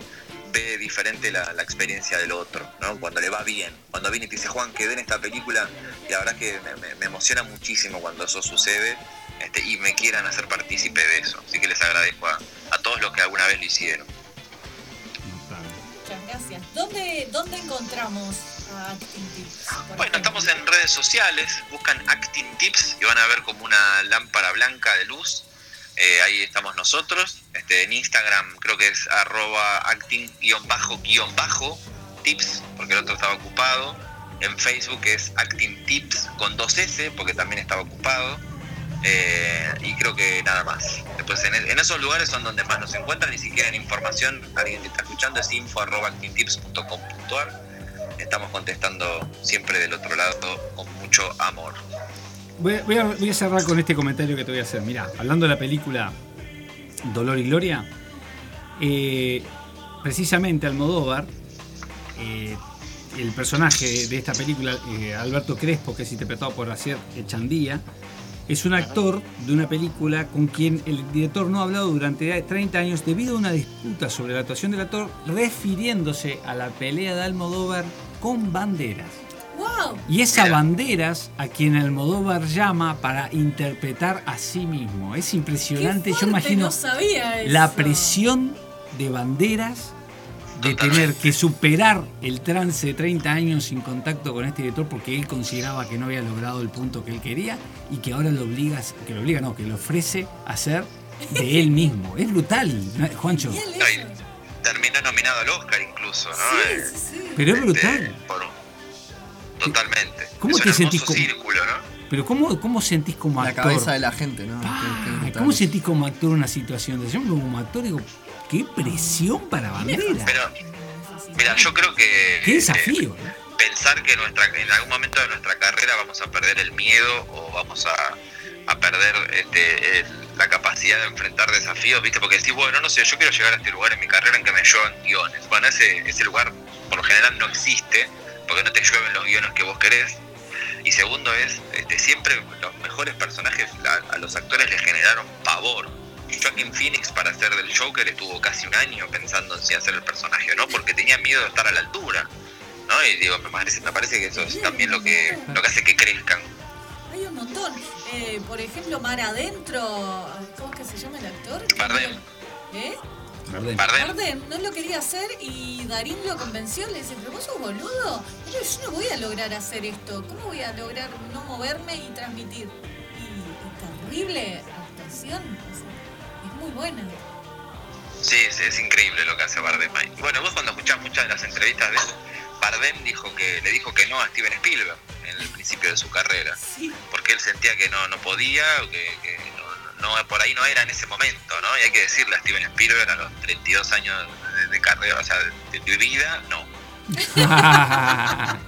ve diferente la, la experiencia del otro, ¿no? Cuando le va bien. Cuando viene y te dice, Juan, quedé en esta película y la verdad es que me, emociona muchísimo cuando eso sucede este, y me quieran hacer partícipe de eso. Así que les agradezco a, a todos los que alguna vez lo hicieron. Muchas gracias. ¿Dónde, dónde encontramos a Acting Tips? Bueno, ejemplo? estamos en redes sociales, buscan Acting Tips y van a ver como una lámpara blanca de luz. Eh, ahí estamos nosotros. Este, en Instagram creo que es arroba acting-tips, porque el otro estaba ocupado. En Facebook es Acting Tips con dos S, porque también estaba ocupado. Eh, y creo que nada más. Después en, en esos lugares son donde más nos encuentran y si quieren información, alguien que está escuchando es info. Estamos contestando siempre del otro lado con mucho amor. Voy a, cerrar con este comentario que te voy a hacer. Mirá, hablando de la película Dolor y Gloria, eh, precisamente Almodóvar, eh, el personaje de esta película, eh, Alberto Crespo, que es interpretado por Asier Echandía, es un actor de una película con quien el director no ha hablado durante 30 años debido a una disputa sobre la actuación del actor, refiriéndose a la pelea de Almodóvar con banderas. ¡Wow! Y es a Banderas a quien Almodóvar llama para interpretar a sí mismo. Es impresionante, yo imagino no sabía eso. la presión de Banderas de tener que superar el trance de 30 años sin contacto con este director porque él consideraba que no había logrado el punto que él quería y que ahora lo obliga, que lo obliga, no, que lo ofrece a ser de él mismo. Es brutal, ¿no? Juancho. Terminó nominado al Oscar incluso, ¿no? Eh, Pero es este, brutal. por- totalmente. ¿Cómo es te un sentís como- círculo, ¿no? Pero ¿cómo, cómo sentís como La actor? cabeza de la gente, ¿no? Qué- qué. ¿Cómo sentís como actor una situación de Yo como actor digo, qué presión para Bandera. Pero, mira, yo creo que Qué desafío. eh, pensar que nuestra, en algún momento de nuestra carrera vamos a perder el miedo o vamos a, a perder este, el- la capacidad de enfrentar desafíos, ¿viste? Porque decís, bueno, no sé, yo quiero llegar a este lugar en mi carrera en que me lluevan guiones. Bueno, ese, ese lugar por lo general no existe, porque no te llueven los guiones que vos querés. Y segundo es, este, siempre los mejores personajes a, a los actores les generaron pavor. Joaquin Phoenix para hacer del Joker estuvo casi un año pensando en si hacer el personaje o no, porque tenía miedo de estar a la altura. ¿no? Y digo, me parece, me parece que eso es también lo que, lo que hace que crezcan. Hay un montón. Eh, por ejemplo, Mar Adentro. ¿Cómo es que se llama el actor? Bardem. ¿Eh? Bardem. Bardem. Bardem no lo quería hacer y Darín lo convenció. Le dice, pero vos sos boludo. Pero yo no voy a lograr hacer esto. ¿Cómo voy a lograr no moverme y transmitir? Y es terrible actuación. es muy buena. Sí, sí, es increíble lo que hace Bardem ahí. Bueno, vos cuando escuchás muchas de las entrevistas de él, Bardem dijo que le dijo que no a Steven Spielberg en el principio de su carrera, porque él sentía que no, no podía, o que, que no, no- por ahí no era en ese momento, ¿no? Y hay que decirle a Steven Spielberg a los 32 años de, de carrera, o sea, de, de vida, no. (laughs)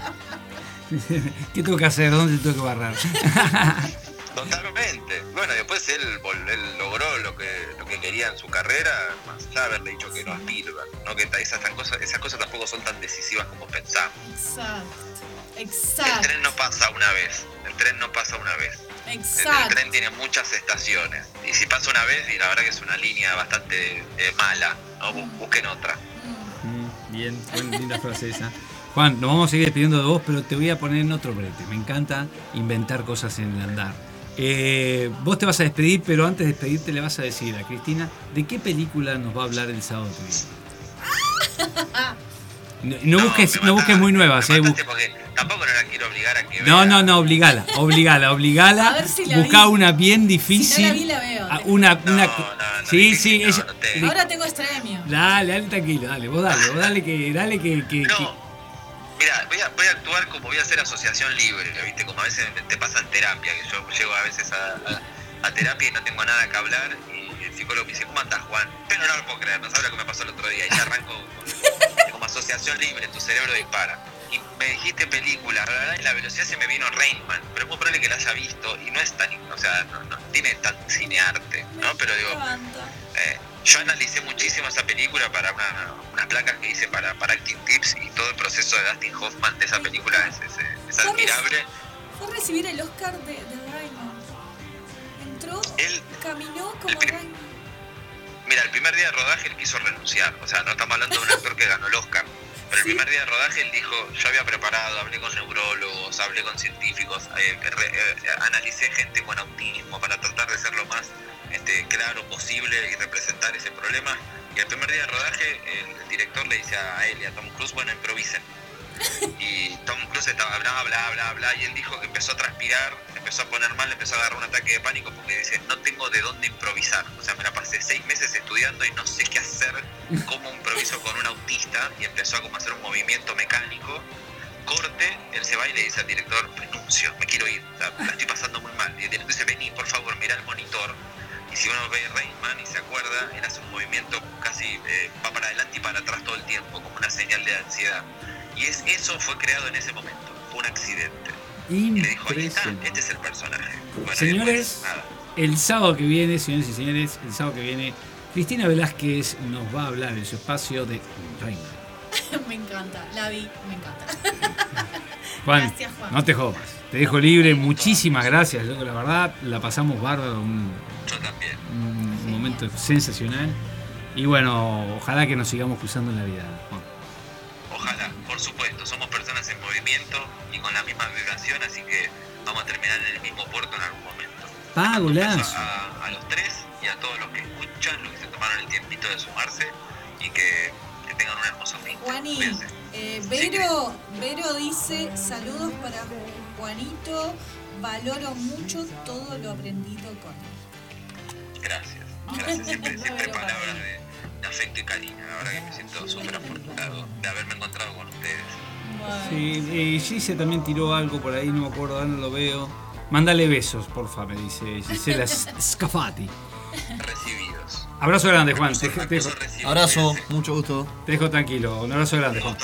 ¿Qué tengo que hacer? ¿Dónde tengo que barrar? (laughs) Totalmente. Bueno, después él, él logró lo que, lo que quería en su carrera, más allá de haberle dicho que no a Spielberg, ¿no? Que esas, tan cosas, esas cosas tampoco son tan decisivas como pensamos. Exacto. El Exacto. tren no pasa una vez. El tren no pasa una vez. El, el Exacto. tren tiene muchas estaciones. Y si pasa una vez, y la verdad que es una línea bastante eh, mala, busquen otra. Mm, Bien, buena, linda frase esa. Juan, nos vamos a seguir despidiendo de vos, pero te voy a poner en otro brete. Me encanta inventar cosas en el andar. Eh, vos te vas a despedir, pero antes de despedirte le vas a decir a Cristina de qué película nos va a hablar el sábado que viene. (laughs) No, no busques, no busques muy nuevas, eh, Me bu- mataste porque tampoco no la quiero obligar a que No, vea. no, no, obligala, obligala, obligala. A ver si la Buscá vi. una bien Si difícil. no la vi, la veo. Ah, una, una, sí, sí, ella- Ahora tengo estremio. Dale, dale, tranquilo, dale, vos dale, vos dale que, dale que, que- que- Mira, voy a, voy a actuar como voy a hacer asociación libre, ¿viste? Como a veces te pasa en terapia, que yo llego a veces a, a- a terapia y no tengo nada que hablar y el psicólogo me dice, ¿cómo andas, Juan? Pero no lo puedo creer, no sabes lo que me pasó el otro día. Y ya arranco con- como asociación libre, tu cerebro dispara. Y me dijiste película, bla, y la velocidad se me vino Rainman, pero es muy probable que la haya visto y no es tan, o sea, no, no tiene tan cinearte, ¿no? Pero digo, eh, yo analicé muchísimo esa película para una- unas placas que hice para, para Acting Tips y todo el proceso de Dustin Hoffman de esa película es, es- es admirable. Fue recibir el Oscar de, de Raymond. Entró, caminó como Raymond. Mira, el primer día de rodaje él quiso renunciar, o sea, no estamos hablando de un actor que ganó el Oscar. Pero el primer día de rodaje él dijo, yo había preparado, hablé con neurólogos, hablé con científicos, eh, re- eh, analicé gente con autismo para tratar de ser lo más este, claro posible y representar ese problema. Y el primer día de rodaje el, el director le dice a él y a Tom Cruise, bueno, improvisen. Y Tom Cruise estaba bla, bla, bla, bla, y él dijo que empezó a transpirar, empezó a poner mal, empezó a agarrar un ataque de pánico porque dice, no tengo de dónde improvisar. O sea, me la pasé seis meses estudiando y no sé qué hacer, cómo improviso con un autista, y empezó a hacer un movimiento mecánico. Corte, él se va y le dice al director, renuncio, me quiero ir, la estoy pasando muy mal. Y el director dice, vení, por favor, mira el monitor. Si uno ve Rainman y se acuerda, él hace un movimiento casi, eh, va para adelante y para atrás todo el tiempo, como una señal de ansiedad. Y es, eso fue creado en ese momento, fue un accidente. Y le dijo, ahí está, este es el personaje. Bueno, Señores, el sábado que viene, señores y señores, el sábado que viene, Cristina Velázquez nos va a hablar en su espacio de Reina. (laughs) me encanta, la vi, me encanta. (laughs) Juan, Gracias, Juan. no te jodas. Te dejo libre, muchísimas gracias, la verdad, la pasamos bárbaro, un, un momento sensacional. Y bueno, ojalá que nos sigamos cruzando en la vida, Juan. Ojalá, supuesto, somos personas en movimiento y con la misma vibración, así que vamos a terminar en el mismo puerto en algún momento. Golazo. A, a los tres y a todos los que escuchan, los que se tomaron el tiempito de sumarse y que, que tengan un hermoso fin. Juani, eh, Vero, Vero dice saludos para Juanito, valoro mucho todo lo aprendido con él. Gracias, (laughs) gracias. Siempre, siempre palabras de, de afecto y cariño. La verdad que me siento súper afortunado de haberme encontrado con ustedes. Sí, eh, Gise también tiró algo por ahí, no me acuerdo, ahora no lo veo. Mándale besos, porfa, me dice Gisela Scafati. Recibidos. Abrazo grande, Juan. Te, te dejo, Abrazo, mucho gusto. te dejo tranquilo. Un abrazo grande, Juan.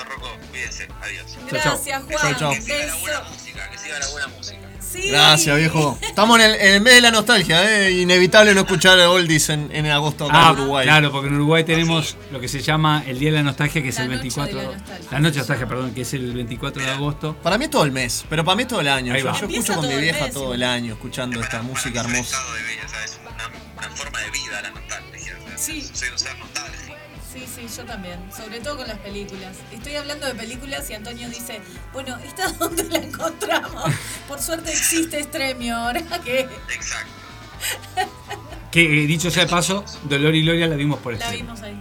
Cuídense, adiós. Chau, chau. Gracias, Chau, Juan. chau. Beso. Música, que siga la buena música. Sí. Gracias, viejo. Estamos en el, en el mes de la nostalgia, ¿eh? Inevitable no escuchar oldies en, en agosto acá Ah, en Uruguay. claro, porque en Uruguay tenemos lo que se llama el Día de la Nostalgia, que es La el noche 24. de la nostalgia. La noche de nostalgia, perdón, que es el 24 de agosto. Para mí es todo el mes, pero para mí es todo el año. Ahí Yo, va. yo escucho con mi vieja mes, todo el año, escuchando esta música hermosa. O sea, es una, una forma de vida la nostalgia. O sea, Sí. Soy un ser nostálgico. Sí, sí, yo también. Sobre todo con las películas. Estoy hablando de películas y Antonio dice, bueno, ¿esta (laughs) dónde la encontramos? Por suerte existe Stremio ahora que Exacto. Que eh, dicho sea de paso, Dolor y Gloria la vimos por la este. vimos ahí.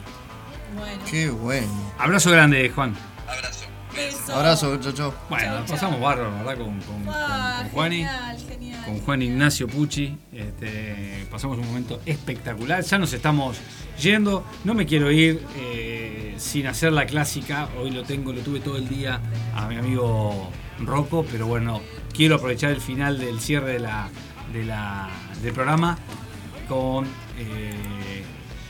Bueno. Qué bueno. Abrazo grande, Juan. Abrazo. Beso. Abrazo, chao, chao. Bueno, Chau, la chau. pasamos bárbaro, ¿verdad? Con, con, con- Ah, con genial, genial. con Juan Ignacio Pucci. Este, pasamos un momento espectacular. Ya nos estamos yendo. No me quiero ir eh, sin hacer la clásica. Hoy lo tengo, lo tuve todo el día a mi amigo Rocco, pero bueno, quiero aprovechar el final del cierre de la, de la- del programa con eh,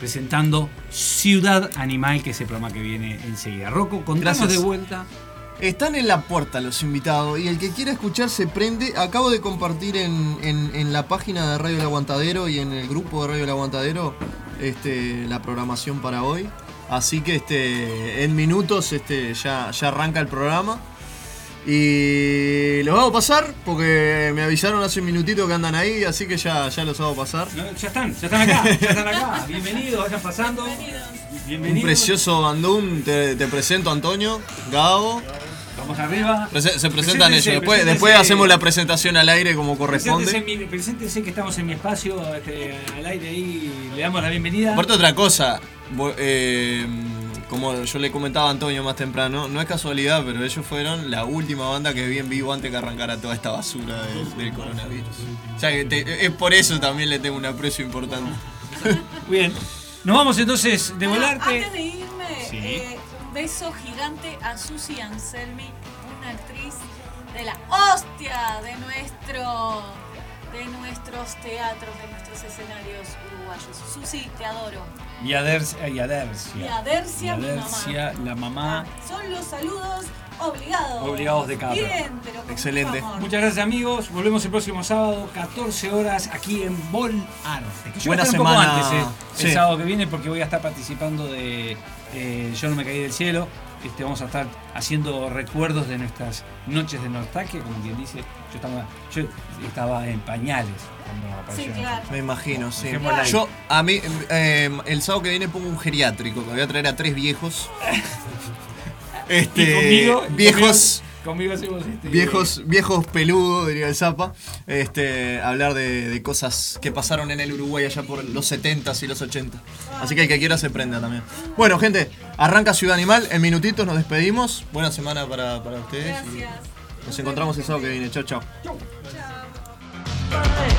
presentando Ciudad Animal, que es el programa que viene enseguida. Rocco, contanos Gracias. de vuelta. Están en la puerta los invitados y el que quiera escuchar se prende. Acabo de compartir en, en- en la página de Radio El Aguantadero y en el grupo de Radio El Aguantadero este, la programación para hoy. Así que este, en minutos este, ya, ya arranca el programa. Y los hago pasar porque me avisaron hace un minutito que andan ahí, así que ya, ya los hago pasar. No, ya están, ya están acá, ya están acá. Bienvenidos, vayan pasando. Un Bienvenidos. precioso bandún, te, te presento Antonio, Gabo. Vamos arriba. Prese- se presentan ellos. Después, después hacemos la presentación al aire como corresponde. Mi- preséntense que estamos en mi espacio, este, al aire ahí, le damos la bienvenida. Aparte otra cosa, eh, como yo le comentaba a Antonio más temprano, no es casualidad, pero ellos fueron la última banda que vi en vivo antes que arrancara toda esta basura del, del coronavirus. O sea, que te- es por eso también le tengo un aprecio importante. (laughs) Bien. Nos vamos entonces de volarte. Antes de irme, Sí. eh, un beso gigante a Susi Anselmi, una actriz de la hostia de nuestro de nuestros teatros, de nuestros escenarios uruguayos. Susi, te adoro. Y a Dercia. Y a Dercia. Y a Dercia, mi mamá. La mamá. Son los saludos obligados. Obligados de cada Bien, pero con Excelente. mucho amor. Muchas gracias amigos. Volvemos el próximo sábado, 14 horas, aquí en Bol Arte. Yo Buena un poco semana. antes, eh, el sábado que viene, porque voy a estar participando de eh, Yo no me caí del cielo. Este, vamos a estar haciendo recuerdos de nuestras noches de nostalgia, como quien dice. Yo estaba, yo estaba en pañales cuando apareció. Sí, claro. Me imagino, sí. Yo, a mí, eh, el sábado que viene pongo un geriátrico, que voy a traer a tres viejos. Este, (laughs) Y conmigo, viejos, Conmigo, conmigo hacemos este. viejos, viejos peludos, diría el Zapa. Este, hablar de, de cosas que pasaron en el Uruguay allá por los 70s y los 80. Así que el que quiera se prenda también. Bueno, gente, arranca Ciudad Animal. En minutitos nos despedimos. Buena semana para, para ustedes. y Gracias. nos encontramos el sábado que viene. Chao, chao. There's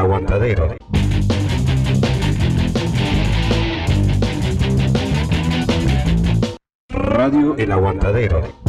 Aguantadero. Radio El Aguantadero.